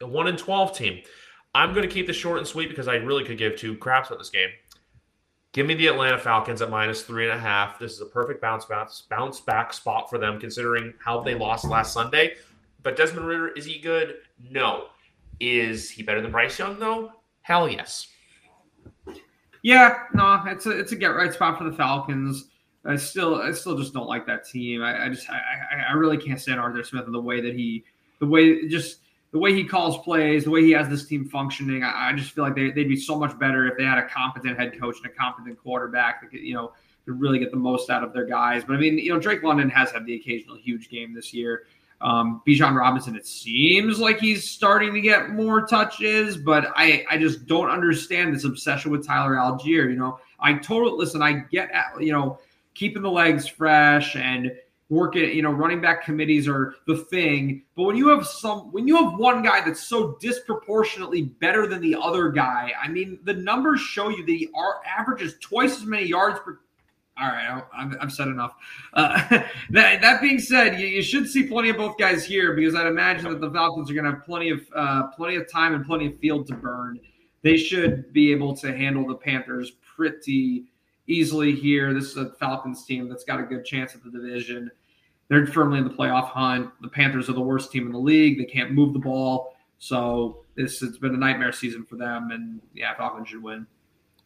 a one and twelve team. I'm going to keep this short and sweet because I really could give two craps about this game. Give me the Atlanta Falcons at minus three and a half. This is a perfect bounce bounce bounce back spot for them, considering how they lost last Sunday. But Desmond Ridder, is he good? No. Is he better than Bryce Young though? Hell yes. Yeah, no, it's a it's a get right spot for the Falcons. I still I still just don't like that team. I, I just I, I really can't stand Arthur Smith and the way that he the way just the way he calls plays, the way he has this team functioning, I, I just feel like they, would be so much better if they had a competent head coach and a competent quarterback that could, you know, could really get the most out of their guys. But I mean, you know, Drake London has had the occasional huge game this year. Um, Bijan Robinson, it seems like he's starting to get more touches, but I, I just don't understand this obsession with Tyler Allgeier. You know, I totally listen. I get, you know, keeping the legs fresh and working, you know, running back committees are the thing. But when you have some, when you have one guy that's so disproportionately better than the other guy, I mean, the numbers show you that he averages twice as many yards per. All right, I've, I've said enough. Uh, that, that being said, you, you, should see plenty of both guys here because I'd imagine that the Falcons are going to have plenty of uh, plenty of time and plenty of field to burn. They should be able to handle the Panthers pretty easily here. This is a Falcons team that's got a good chance at the division. They're firmly in the playoff hunt. The Panthers are the worst team in the league. They can't move the ball. So this has been a nightmare season for them. And yeah, Falcons should win.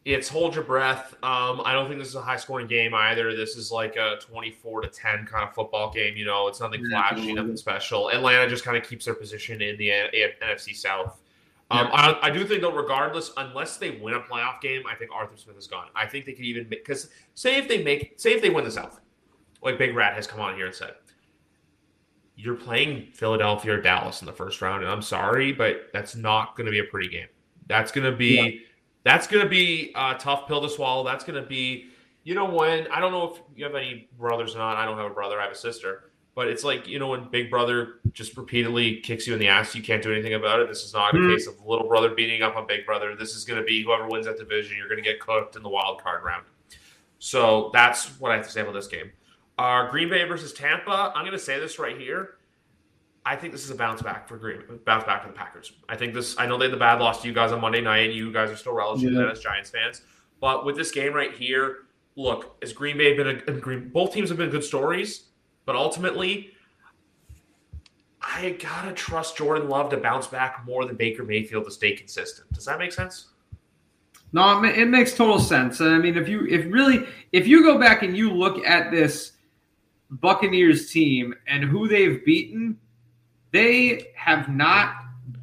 It's hold your breath. Um, I don't think this is a high scoring game either. This is like a 24 to 10 kind of football game. You know, it's nothing flashy, nothing special. Atlanta just kind of keeps their position in the NFC South. Um, I, I, do think though, regardless, unless they win a playoff game, I think Arthur Smith is gone. I think they could even because say if they make, say if they win the South, like Big Rat has come on here and said, you're playing Philadelphia or Dallas in the first round, and I'm sorry, but that's not going to be a pretty game. That's going to be yeah. that's going to be a tough pill to swallow. That's going to be, you know, when I don't know if you have any brothers or not. I don't have a brother. I have a sister. But it's like, you know, when Big Brother just repeatedly kicks you in the ass, you can't do anything about it. This is not mm-hmm. a case of little brother beating up on Big Brother. This is going to be whoever wins that division, you're going to get cooked in the wild card round. So that's what I have to say about this game. Uh, Green Bay versus Tampa. I'm going to say this right here. I think this is a bounce back for Green, bounce back for the Packers. I think this. I know they had the bad loss to you guys on Monday night, and you guys are still relishing yeah. that as Giants fans. But with this game right here, look, as Green Bay been a, Green, both teams have been good stories, but ultimately, I gotta trust Jordan Love to bounce back more than Baker Mayfield to stay consistent. Does that make sense? No, it makes total sense. I mean, if you if really if you go back and you look at this Buccaneers team and who they've beaten, they have not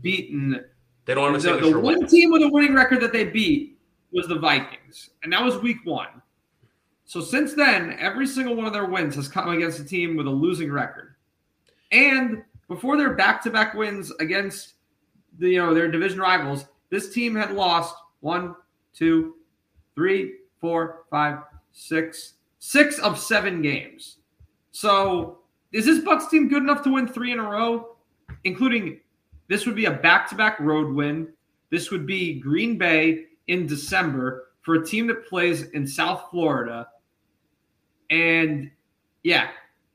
beaten. They don't have the, the one team with a winning record that they beat was the Vikings, and that was Week One. So since then, every single one of their wins has come against a team with a losing record, and before their back-to-back wins against the you know their division rivals, this team had lost one, two, three, four, five, six, six of seven games. So is this Bucks team good enough to win three in a row, including this would be a back-to-back road win. This would be Green Bay in December, for a team that plays in South Florida. And yeah,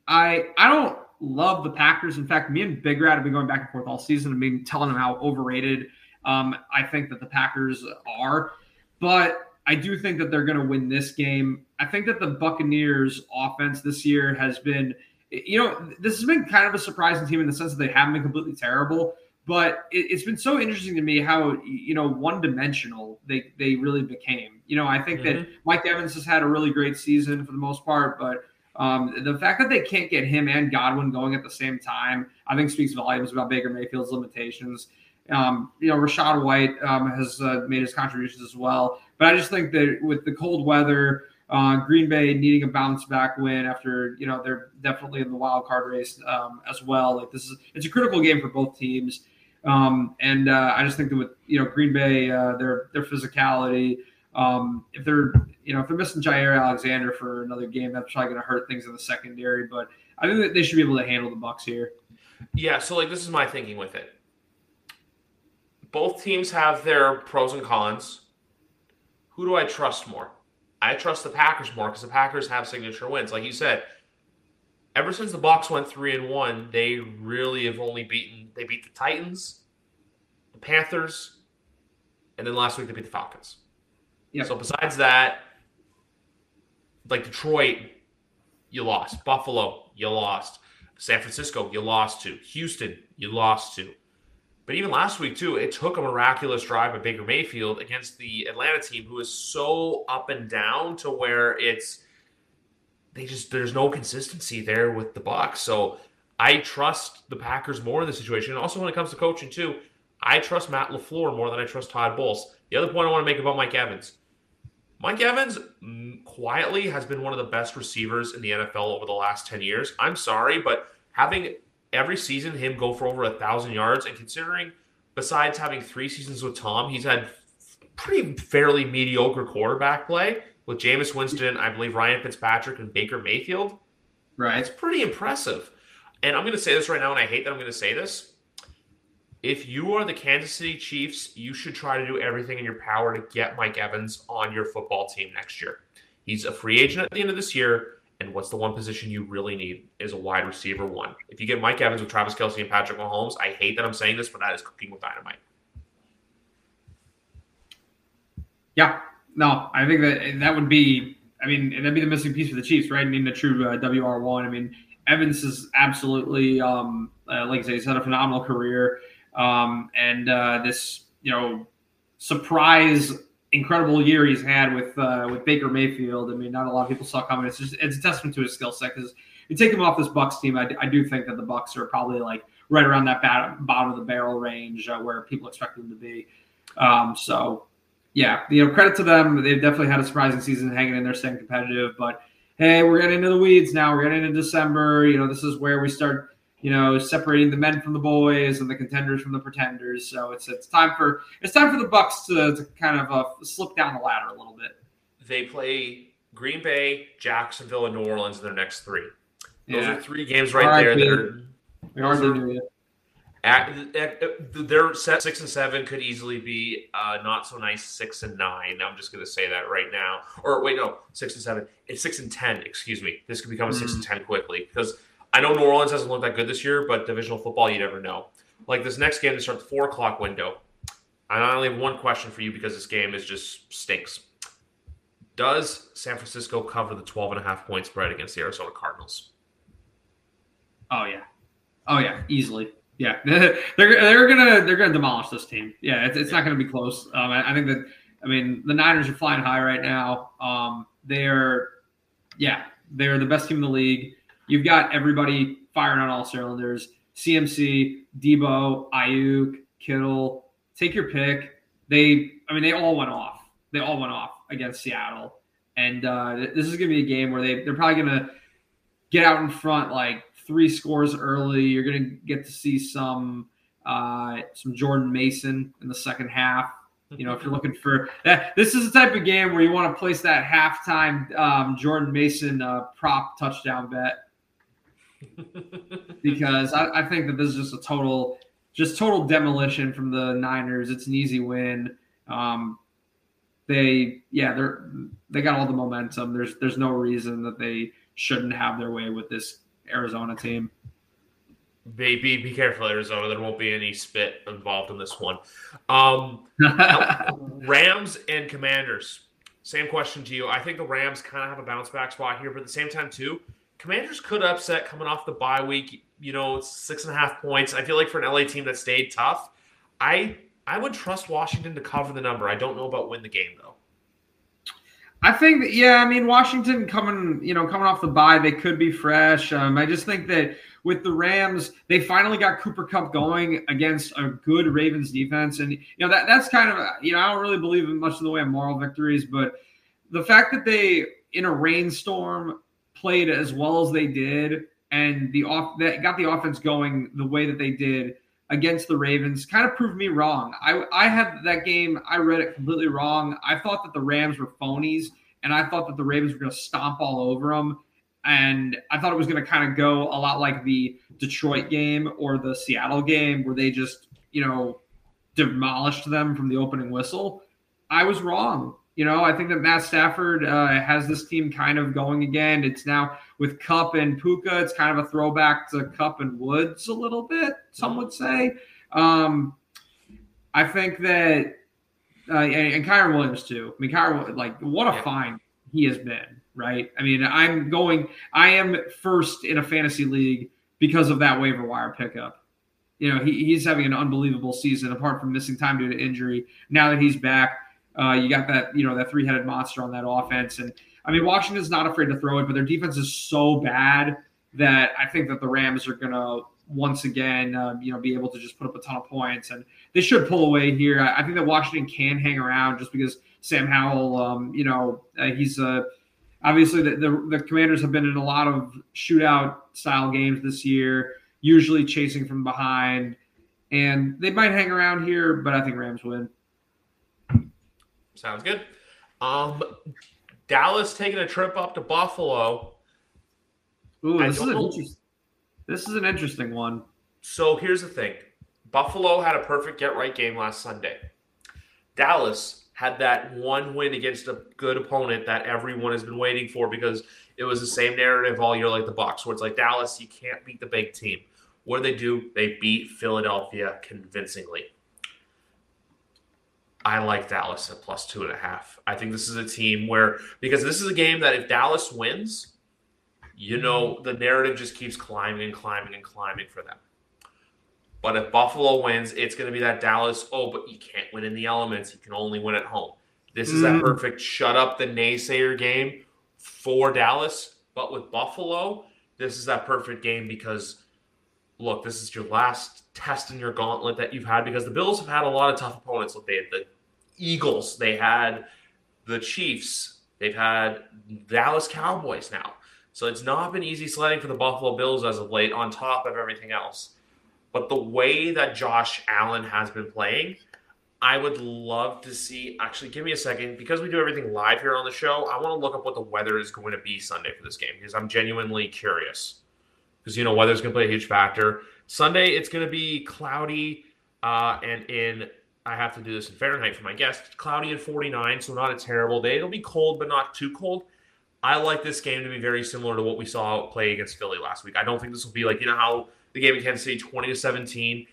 I I don't love the Packers. In fact, me and Big Rat have been going back and forth all season. I've been telling them how overrated um, I think that the Packers are. But I do think that they're going to win this game. I think that the Buccaneers offense this year has been, you know, this has been kind of a surprising team in the sense that they haven't been completely terrible. But it, has been so interesting to me how you know one dimensional they they really became. You know, I think mm-hmm. that Mike Evans has had a really great season for the most part, but um, the fact that they can't get him and Godwin going at the same time, I think speaks volumes about Baker Mayfield's limitations. Um, you know, Rachaad White um, has uh, made his contributions as well, but I just think that with the cold weather, uh, Green Bay needing a bounce back win after you know they're definitely in the wild card race um, as well. Like this is it's a critical game for both teams, um, and uh, I just think that with you know Green Bay, uh, their their physicality, um, if they're you know if they're missing Jaire Alexander for another game, that's probably going to hurt things in the secondary. But I think that they should be able to handle the Bucks here. Yeah, so like this is my thinking with it. Both teams have their pros and cons. Who do I trust more? I trust the Packers more because the Packers have signature wins. Like you said, ever since the Bucks went three and one, they really have only beaten. They beat the Titans, the Panthers, and then last week they beat the Falcons. Yep. So besides that, like Detroit, you lost. Buffalo, you lost. San Francisco, you lost to. Houston, you lost to. But even last week, too, it took a miraculous drive by Baker Mayfield against the Atlanta team, who is so up and down to where it's they just there's no consistency there with the Bucks. So I trust the Packers more in this situation. And also when it comes to coaching, too, I trust Matt LaFleur more than I trust Todd Bowles. The other point I want to make about Mike Evans. Mike Evans mm, quietly has been one of the best receivers in the NFL over the last 10 years. I'm sorry, but having every season him go for over a thousand yards, and considering besides having three seasons with Tom, he's had pretty fairly mediocre quarterback play with Jameis Winston, I believe Ryan Fitzpatrick, and Baker Mayfield. Right. It's pretty impressive. And I'm going to say this right now, and I hate that I'm going to say this. If you are the Kansas City Chiefs, you should try to do everything in your power to get Mike Evans on your football team next year. He's a free agent at the end of this year. And what's the one position you really need is a wide receiver one. If you get Mike Evans with Travis Kelce and Patrick Mahomes, I hate that I'm saying this, but that is cooking with dynamite. Yeah, no, I think that that would be. I mean, that'd be the missing piece for the Chiefs, right? I mean, the true uh, WR one. I mean, Evans is absolutely, um, uh, like I said, he's had a phenomenal career, um, and uh, this, you know, surprise incredible year he's had with uh, with Baker Mayfield. I mean, not a lot of people saw coming. It's just it's a testament to his skill set because you take him off this Bucks team, I, I, do think that the Bucks are probably like right around that bottom of the barrel range uh, where people expect them to be. Um, so, yeah, you know, credit to them. They've definitely had a surprising season, hanging in there, staying competitive. But hey, we're getting into the weeds now. We're getting into December. You know, this is where we start you know, separating the men from the boys and the contenders from the pretenders. So it's it's time for it's time for the Bucks to, to kind of uh, slip down the ladder a little bit. They play Green Bay, Jacksonville, and New Orleans in their next three. Those yeah. are three games right, right there. That are, we are at, at, at, their set six and seven could easily be uh, not so nice six and nine. I'm just going to say that right now. Or wait, no, six and seven. It's six and ten. Excuse me. This could become a mm. six and ten quickly because I know New Orleans hasn't looked that good this year, but divisional football, you never know. Like this next game, they start the four o'clock window. I only have one question for you because this game is just stinks. Does San Francisco cover the 12 and a half point spread against the Arizona Cardinals? Oh yeah. Oh yeah, easily. Yeah, they're they're gonna they're gonna demolish this team. Yeah, it's, it's yeah. not gonna be close. Um, I, I, think that I mean the Niners are flying high right now. Um, they're yeah they're the best team in the league you've got everybody firing on all cylinders. CMC, Deebo, Aiyuk, Kittle, take your pick. They, I mean, they all went off. They all went off against Seattle, and uh, this is going to be a game where they they're probably going to get out in front like three scores early. You're going to get to see some uh, some Jordan Mason in the second half. You know, if you're looking for that, this is the type of game where you want to place that halftime um, Jordan Mason uh, prop touchdown bet because I, I, think that this is just a total, just total demolition from the Niners. It's an easy win. Um, they yeah they're they got all the momentum. There's there's no reason that they shouldn't have their way with this Arizona team. Be, be, be careful, Arizona. There won't be any spit involved in this one. Um, Rams and Commanders. Same question to you. I think the Rams kind of have a bounce back spot here, but at the same time, too, Commanders could upset coming off the bye week. You know, six and a half points. I feel like for an LA team that stayed tough, I I would trust Washington to cover the number. I don't know about win the game though. I think that yeah, I mean Washington coming, you know, coming off the bye, they could be fresh. Um, I just think that with the Rams, they finally got Cooper Kupp going against a good Ravens defense, and you know that that's kind of you know I don't really believe in much in the way of moral victories, but the fact that they in a rainstorm played as well as they did, and the off that got the offense going the way that they did against the Ravens kind of proved me wrong. I, I had that game, I read it completely wrong. I thought that the Rams were phonies, and I thought that the Ravens were going to stomp all over them. And I thought it was going to kind of go a lot like the Detroit game or the Seattle game, where they just, you know, demolished them from the opening whistle. I was wrong. You know, I think that Matt Stafford uh, has this team kind of going again. It's now with Kupp and Puka. It's kind of a throwback to Kupp and Woods a little bit. Some would say. Um, I think that, uh, and, and Kyren Williams too. I mean, Kyren, like, what a yeah. find he has been. Right. I mean, I'm going. I am first in a fantasy league because of that waiver wire pickup. You know, he, he's having an unbelievable season. Apart from missing time due to injury, now that he's back uh, you got that, you know, that three headed monster on that offense. And I mean, Washington's not afraid to throw it, but their defense is so bad that I think that the Rams are going to once again, uh, you know, be able to just put up a ton of points. And they should pull away here. I, I think that Washington can hang around just because Sam Howell, um, you know, uh, he's uh, obviously the, the, the Commanders have been in a lot of shootout style games this year, usually chasing from behind. And they might hang around here, but I think Rams win. Sounds good. Um, Dallas taking a trip up to Buffalo. Ooh, this is, an this is an interesting one. So here's the thing Buffalo had a perfect get right game last Sunday. Dallas had that one win against a good opponent that everyone has been waiting for because it was the same narrative all year like the Bucks, where it's like Dallas, you can't beat the big team. What do they do? They beat Philadelphia convincingly. I like Dallas at plus two and a half. I think this is a team where because this is a game that if Dallas wins, you know the narrative just keeps climbing and climbing and climbing for them. But if Buffalo wins, it's going to be that Dallas. Oh, but you can't win in the elements. You can only win at home. This is mm. that perfect shut up the naysayer game for Dallas. But with Buffalo, this is that perfect game because look, this is your last test in your gauntlet that you've had because the Bills have had a lot of tough opponents. Look, they had the Eagles, they had the Chiefs, they've had Dallas Cowboys now. So it's not been easy sledding for the Buffalo Bills as of late, on top of everything else. But the way that Josh Allen has been playing, I would love to see. Actually, give me a second because we do everything live here on the show. I want to look up what the weather is going to be Sunday for this game because I'm genuinely curious. Because you know weather's going to play a huge factor. Sunday, it's going to be cloudy uh, and in, I have to do this in Fahrenheit for my guest, cloudy and 49, so not a terrible day. It'll be cold, but not too cold. I like this game to be very similar to what we saw play against Philly last week. I don't think this will be like, you know, how the game in Kansas City 20 to 17.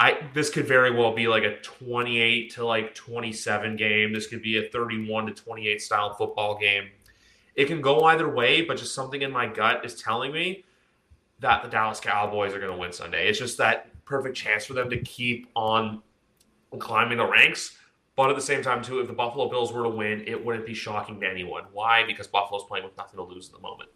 I this could very well be like a 28 to like 27 game. This could be a 31 to 28 style football game. It can go either way, but just something in my gut is telling me that the Dallas Cowboys are going to win Sunday. It's just that perfect chance for them to keep on climbing the ranks. But at the same time, too, if the Buffalo Bills were to win, it wouldn't be shocking to anyone. Why? Because Buffalo's playing with nothing to lose at the moment.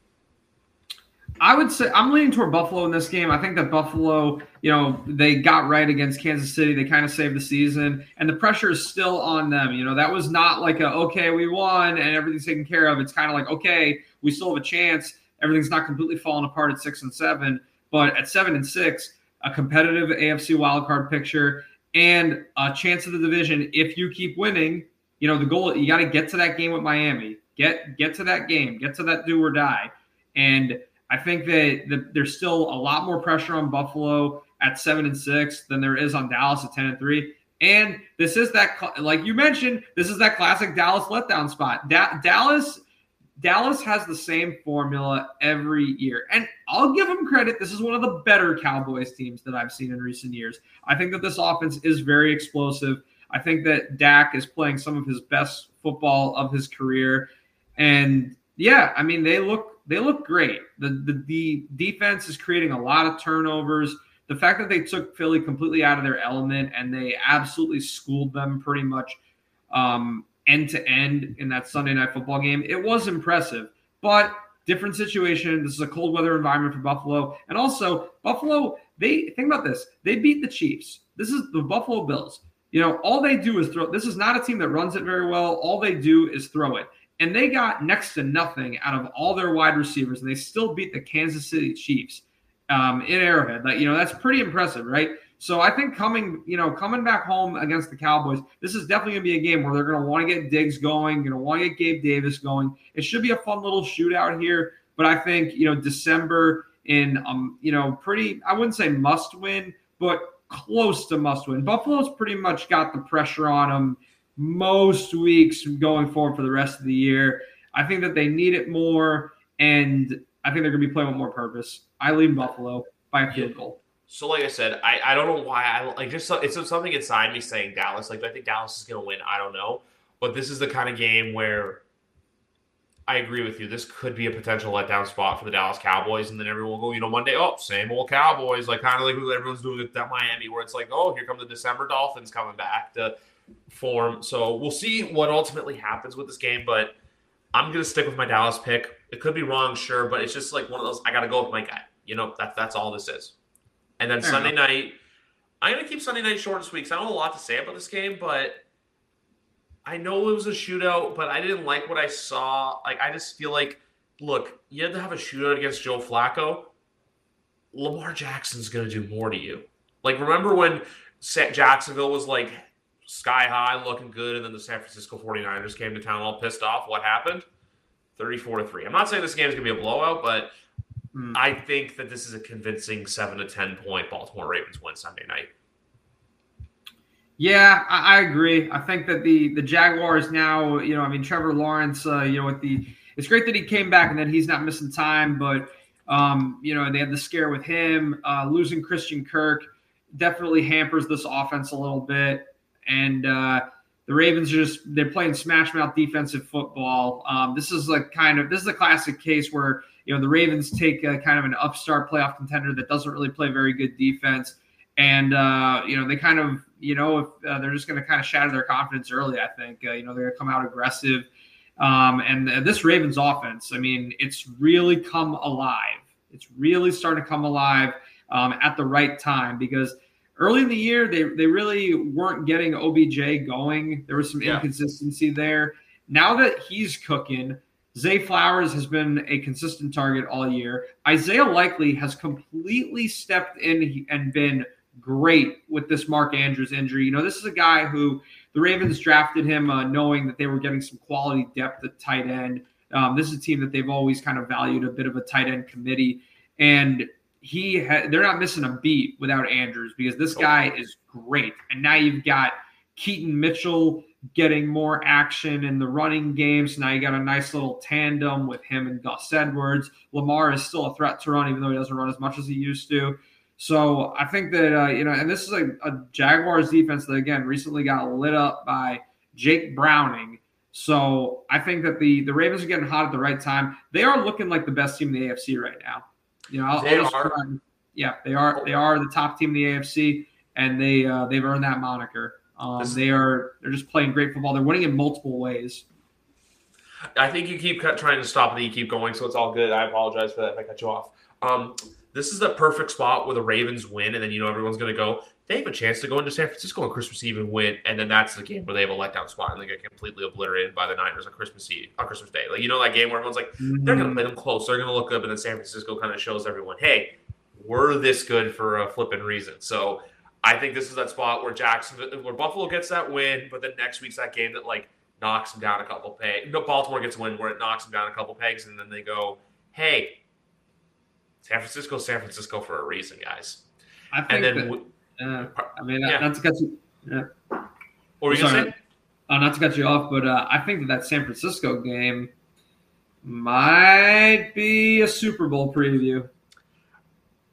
I would say I'm leaning toward Buffalo in this game. I think that Buffalo, you know, they got right against Kansas City. They kind of saved the season, and the pressure is still on them. You know, that was not like a okay, we won and everything's taken care of. It's kind of like okay, we still have a chance everything's not completely falling apart at six and seven, but at seven and six, a competitive AFC wildcard picture and a chance of the division. If you keep winning, you know the goal. You got to get to that game with Miami. Get get to that game. Get to that do or die. And I think that the, there's still a lot more pressure on Buffalo at seven and six than there is on Dallas at ten and three. And this is that, like you mentioned, this is that classic Dallas letdown spot. Da- Dallas, Dallas has the same formula every year, and I'll give them credit. This is one of the better Cowboys teams that I've seen in recent years. I think that this offense is very explosive. I think that Dak is playing some of his best football of his career, and yeah, I mean they look they look great. The the, the defense is creating a lot of turnovers the fact that they took Philly completely out of their element and they absolutely schooled them pretty much um, end to end in that Sunday night football game, it was impressive. But different situation. This is a cold weather environment for Buffalo. And also, Buffalo, they think about this. They beat the Chiefs. This is the Buffalo Bills. You know, all they do is throw. This is not a team that runs it very well. All they do is throw it. And they got next to nothing out of all their wide receivers, and they still beat the Kansas City Chiefs um, in Arrowhead. Like you know, that's pretty impressive, right? So I think coming, you know, coming back home against the Cowboys, this is definitely gonna be a game where they're gonna want to get Diggs going, gonna want to get Gabe Davis going. It should be a fun little shootout here. But I think you know December in um, you know, pretty I wouldn't say must win, but close to must win. Buffalo's pretty much got the pressure on them most weeks going forward for the rest of the year. I think that they need it more, and I think they're going to be playing with more purpose. I lean Buffalo by a field goal. So, like I said, I, I don't know why I like just it's something inside me saying Dallas. Like, I think Dallas is going to win. I don't know, but this is the kind of game where I agree with you. This could be a potential letdown spot for the Dallas Cowboys, and then everyone will go, you know, Monday, oh, same old Cowboys, like kind of like everyone's doing at that Miami, where it's like, oh, here come the December Dolphins coming back to form. So we'll see what ultimately happens with this game, but I'm going to stick with my Dallas pick. It could be wrong, sure, but it's just like one of those. I got to go with my guy. You know, that's that's all this is. And then Fair Sunday enough. night, I'm gonna keep Sunday night short this week. Because I don't have a lot to say about this game, but I know it was a shootout, but I didn't like what I saw. Like, I just feel like, look, you had to have a shootout against Joe Flacco. Lamar Jackson's gonna do more to you. Like, remember when Jacksonville was like sky high, looking good, and then the San Francisco 49ers came to town all pissed off? What happened? 34 to 3. I'm not saying this game is going to be a blowout, but mm. I think that this is a convincing 7 to 10 point Baltimore Ravens win Sunday night. Yeah, I, I, agree. I think that the the Jaguars now, you know, I mean Trevor Lawrence, uh, you know, with the it's great that he came back and that he's not missing time, but um, you know, they had the scare with him. Uh, losing Christian Kirk definitely hampers this offense a little bit. And uh, the Ravens are just they're playing smash mouth defensive football. Um, this is like kind of this is a classic case where you know the Ravens take a, kind of an upstart playoff contender that doesn't really play very good defense, and uh, you know they kind of you know if uh, they're just going to kind of shatter their confidence early. I think uh, you know they're going to come out aggressive, um, and this Ravens offense, I mean, it's really come alive. It's really starting to come alive um, at the right time because early in the year they they really weren't getting OBJ going. There was some yeah. inconsistency there. Now that he's cooking, Zay Flowers has been a consistent target all year. Isaiah Likely has completely stepped in and been great with this Mark Andrews injury. You know, this is a guy who the Ravens drafted him uh, knowing that they were getting some quality depth at tight end. Um, this is a team that they've always kind of valued a bit of a tight end committee. And he ha- they're not missing a beat without Andrews because this guy is great. And now you've got Keaton Mitchell getting more action in the running game. So now you got a nice little tandem with him and Gus Edwards. Lamar is still a threat to run, even though he doesn't run as much as he used to. So I think that uh, you know, and this is a, a Jaguars defense that again recently got lit up by Jake Browning. So I think that the the Ravens are getting hot at the right time. They are looking like the best team in the AFC right now. You know, I'll, they I'll are. yeah, they are. They are the top team in the AFC, and they uh, they've earned that moniker. Um, they are they're just playing great football. They're winning in multiple ways. I think you keep trying to stop it and you keep going, so it's all good. I apologize for that if I cut you off. Um, this is the perfect spot where the Ravens win, and then you know everyone's going to go. They have a chance to go into San Francisco on Christmas Eve and win, and then that's the game where they have a letdown spot and they get completely obliterated by the Niners on Christmas Eve on Christmas Day. Like you know that game where everyone's like, mm-hmm. they're going to play them close, they're going to look good, and then San Francisco kind of shows everyone, hey, we're this good for a flipping reason. So I think this is that spot where Jackson, where Buffalo gets that win, but then next week's that game that like knocks them down a couple pegs. No, Baltimore gets a win where it knocks them down a couple pegs, and then they go, hey San Francisco, San Francisco for a reason, guys. I think and then, that, uh, I mean, yeah. not to cut you, Yeah. What were you going? Uh, not to cut you off, but uh, I think that that San Francisco game might be a Super Bowl preview.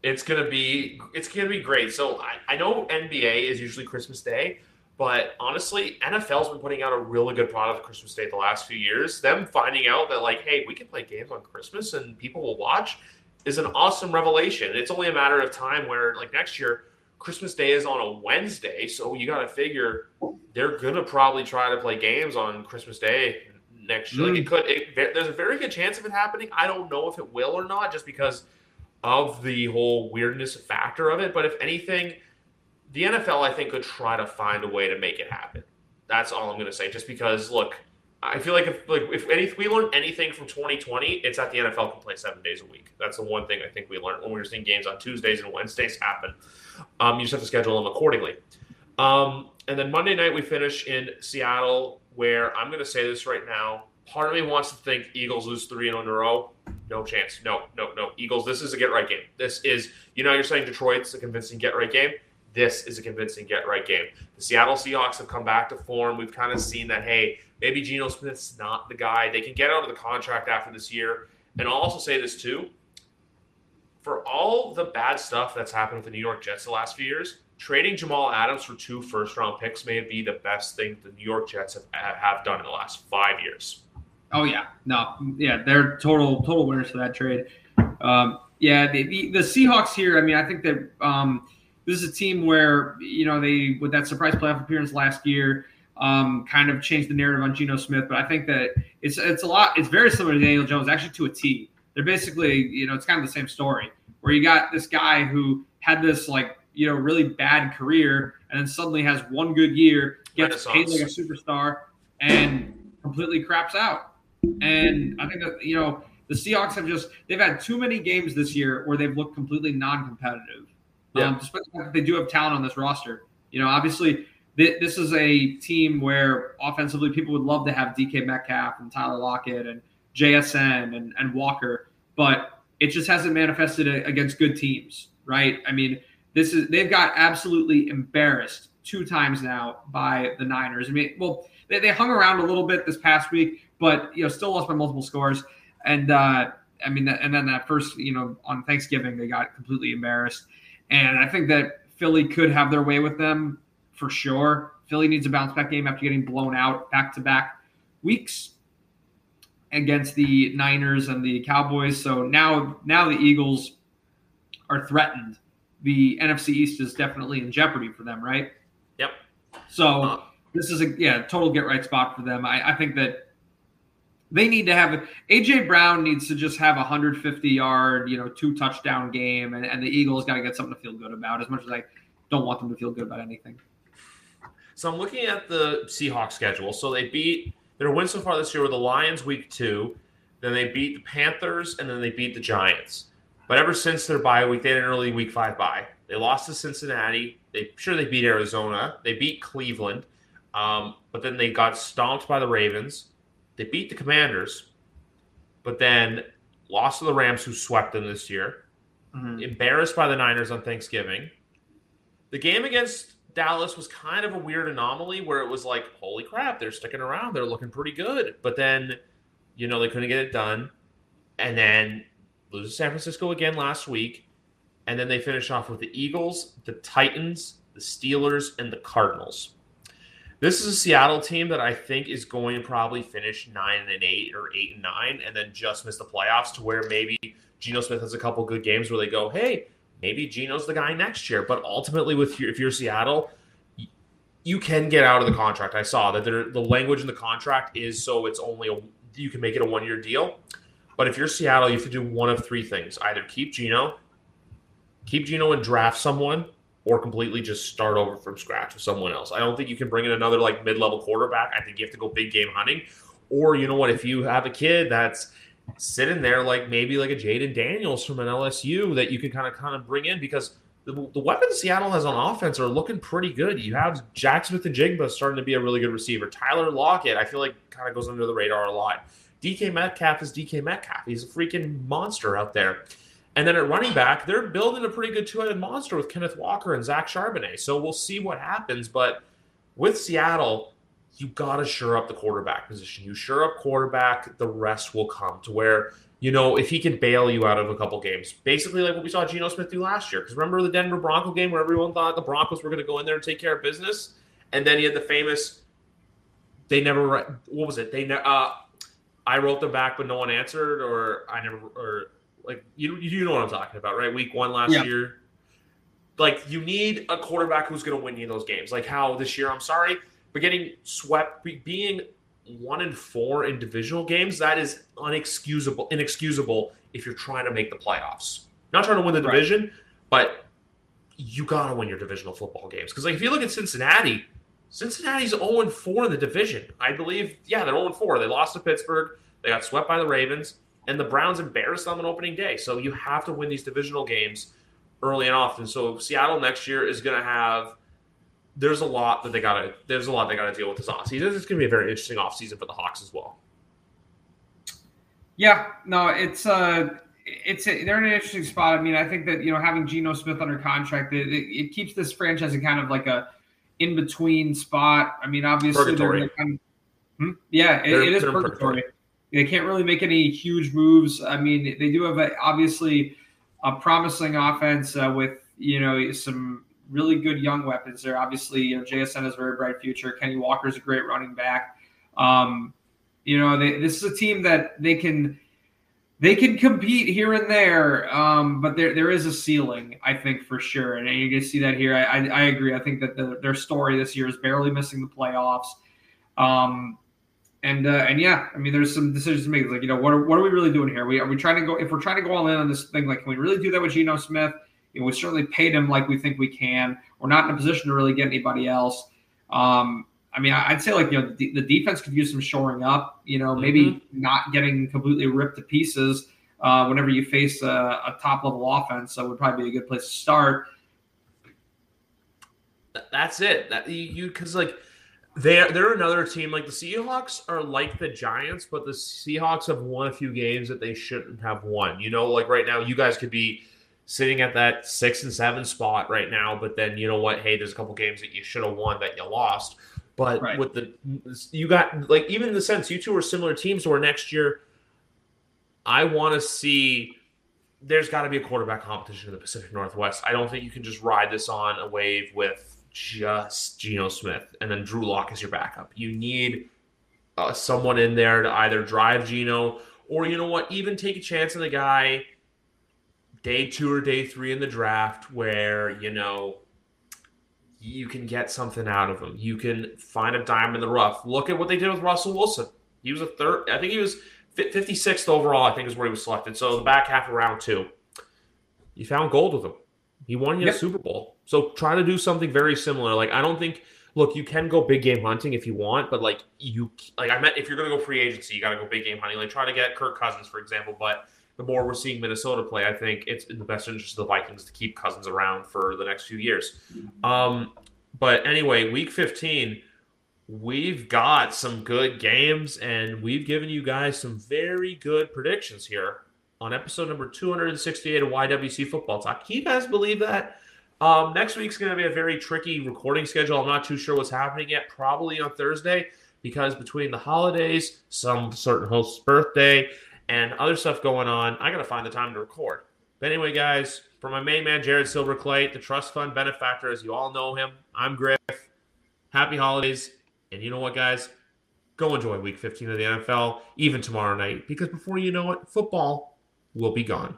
It's gonna be it's gonna be great. So I, I know NBA is usually Christmas Day, but honestly, NFL's been putting out a really good product Christmas Day the last few years. Them finding out that like, hey, we can play games on Christmas and people will watch is an awesome revelation. It's only a matter of time where like next year Christmas Day is on a Wednesday, so you got to figure they're gonna probably try to play games on Christmas Day next year. Mm. Like it could, it, there's a very good chance of it happening. I don't know if it will or not, just because of the whole weirdness factor of it. But if anything, the NFL I think could try to find a way to make it happen. That's all I'm gonna say. Just because, look, I feel like if like if any we learned anything from 2020, it's that the NFL can play seven days a week. That's the one thing I think we learned when we were seeing games on Tuesdays and Wednesdays happen. Um, you just have to schedule them accordingly. Um, and then Monday night we finish in Seattle, where I'm going to say this right now. Part of me wants to think Eagles lose three in a row. No chance. No, no, no. Eagles. This is a get right game. This is you know you're saying Detroit's a convincing get right game. This is a convincing get right game. The Seattle Seahawks have come back to form. We've kind of seen that. Hey, maybe Geno Smith's not the guy. They can get out of the contract after this year. And I'll also say this too for all the bad stuff that's happened with the New York Jets the last few years, trading Jamal Adams for two first round picks may be the best thing the New York Jets have, have done in the last five years. Oh yeah, no, yeah, they're total total winners for that trade. Um, yeah, the, the, the, Seahawks here. I mean, I think that um, this is a team where you know they with that surprise playoff appearance last year, um, kind of changed the narrative on Geno Smith. But I think that it's it's a lot. It's very similar to Daniel Jones, actually to a T they're basically, you know, it's kind of the same story where you got this guy who had this like, you know, really bad career and then suddenly has one good year, gets paid like a superstar, and completely craps out. And I think that, you know, the Seahawks have just they've had too many games this year where they've looked completely non-competitive. Yeah. Um, despite the fact that they do have talent on this roster. You know, obviously th- this is a team where offensively people would love to have DK Metcalf and Tyler Lockett and JSN and, and Walker, but it just hasn't manifested against good teams, right? I mean, this is they've got absolutely embarrassed two times now by the Niners. I mean, well, they, they hung around a little bit this past week, but you know, still lost by multiple scores. And uh, I mean, and then that first, you know, on Thanksgiving they got completely embarrassed. And I think that Philly could have their way with them for sure. Philly needs a bounce back game after getting blown out back to back weeks against the Niners and the Cowboys. So now now the Eagles are threatened. The NFC East is definitely in jeopardy for them, right? Yep. So uh, this is a yeah total get right spot for them. I, I think that they need to have AJ Brown needs to just have a 150 yard, you know, two touchdown game, and, and the Eagles got to get something to feel good about. As much as I don't want them to feel good about anything. So I'm looking at the Seahawks schedule. So they beat their win so far this year were the Lions week two, then they beat the Panthers, and then they beat the Giants. But ever since their bye week, they had an early week five bye. They lost to Cincinnati. They sure they beat Arizona. They beat Cleveland, um, but then they got stomped by the Ravens. They beat the Commanders, but then lost to the Rams, who swept them this year. Mm-hmm. Embarrassed by the Niners on Thanksgiving. The game against Dallas was kind of a weird anomaly where it was like, holy crap, they're sticking around. They're looking pretty good. But then, you know, they couldn't get it done. And then lose to San Francisco again last week. And then they finish off with the Eagles, the Titans, the Steelers, and the Cardinals. This is a Seattle team that I think is going to probably finish nine and eight or eight and nine, and then just miss the playoffs to where maybe Geno Smith has a couple good games where they go, hey, maybe Geno's the guy next year. But ultimately, with your, if you're Seattle, you can get out of the contract. I saw that the language in the contract is so it's only a you can make it a one year deal. But if you're Seattle, you have to do one of three things: either keep Geno, keep Geno and draft someone, or completely just start over from scratch with someone else. I don't think you can bring in another like mid level quarterback. I think you have to go big game hunting. Or you know what? If you have a kid that's sitting there like maybe like a Jayden Daniels from an LSU that you can kind of kind of bring in because the, the weapons Seattle has on offense are looking pretty good. You have Jaxon Smith-Njigba starting to be a really good receiver. Tyler Lockett, I feel like kind of goes under the radar a lot. DK Metcalf is DK Metcalf. He's a freaking monster out there. And then at running back, they're building a pretty good two-headed monster with Kenneth Walker and Zach Charbonnet. So we'll see what happens. But with Seattle, you got to shore up the quarterback position. You shore up quarterback, the rest will come to where, you know, if he can bail you out of a couple games, basically like what we saw Geno Smith do last year. Because remember the Denver Bronco game where everyone thought the Broncos were going to go in there and take care of business? And then he had the famous, they never, what was it? They, uh, I wrote them back, but no one answered, or I never, or like, you, you know what I'm talking about, right? Week one last yeah. year. Like, you need a quarterback who's going to win you those games. Like how this year, I'm sorry but getting swept, being one and four in divisional games, that is unexcusable, inexcusable if you're trying to make the playoffs. Not trying to win the division, right. but you got to win your divisional football games. Because like if you look at Cincinnati, Cincinnati's 0 4 in the division. I believe, yeah, they're 0 4. They lost to Pittsburgh. They got swept by the Ravens, and the Browns embarrassed them on opening day. So you have to win these divisional games early and often. So Seattle next year is going to have there's a lot that they gotta there's a lot they gotta deal with this offseason. It's gonna be a very interesting offseason for the Hawks as well. Yeah, no, it's uh it's a, they're in an interesting spot. I mean, I think that you know having Geno Smith under contract, it, it, it keeps this franchise in kind of like a in between spot. I mean, obviously they're kind of, hmm? yeah, it, it is purgatory. purgatory. They can't really make any huge moves. I mean, they do have a, obviously a promising offense uh, with you know some really good young weapons there. Obviously, you know, JSN has a very bright future. Kenny Walker is a great running back. Um, you know, they, this is a team that they can they can compete here and there, um, but there there is a ceiling, I think for sure, and you can see that here. I, I, I agree. I think that the, their story this year is barely missing the playoffs. Um, and uh, and yeah, I mean, there's some decisions to make. like, you know, what are, what are we really doing here? We are we trying to go if we're trying to go all in on this thing? Like, can we really do that with Geno Smith? You know, we certainly paid him like we think we can. We're not in a position to really get anybody else. Um, I mean, I'd say like you know the, the, defense could use some shoring up. You know, maybe mm-hmm. not getting completely ripped to pieces uh, whenever you face a, a top level offense. So would probably be a good place to start. That's it. That you because like they're they're another team like the Seahawks are like the Giants, but the Seahawks have won a few games that they shouldn't have won. You know, like right now, you guys could be sitting at that six and seven spot right now. But then you know what? Hey, there's a couple games that you should have won that you lost. But right. with the you got like even in the sense you two are similar teams where next year I want to see there's got to be a quarterback competition in the Pacific Northwest. I don't think you can just ride this on a wave with just Geno Smith and then Drew Lock as your backup. You need uh, someone in there to either drive Geno or you know what, even take a chance on the guy day two or day three in the draft where, you know, you can get something out of him. You can find a dime in the rough. Look at what they did with Russell Wilson. He was a third, I think he was 56th overall, I think is where he was selected. So the back half of round two, you found gold with him. He won you yep. a Super Bowl. So try to do something very similar. Like, I don't think, look, you can go big game hunting if you want, but like, you, like, I meant if you're to go free agency, you got to go big game hunting. Like, try to get Kirk Cousins, for example, but the more we're seeing Minnesota play, I think it's in the best interest of the Vikings to keep Cousins around for the next few years. Um, but anyway, week 15, we've got some good games, and we've given you guys some very good predictions here on episode number 268 of YWC Football Talk. Can you guys believe that? Um, next week's going to be a very tricky recording schedule. I'm not too sure what's happening yet. Probably on Thursday because between the holidays, some certain host's birthday, and other stuff going on. I got to find the time to record. But anyway, guys, for my main man, Jared Silverclay, the trust fund benefactor, as you all know him, I'm Griff. Happy holidays. And you know what, guys? Go enjoy week 15 of the NFL, even tomorrow night, because before you know it, football will be gone.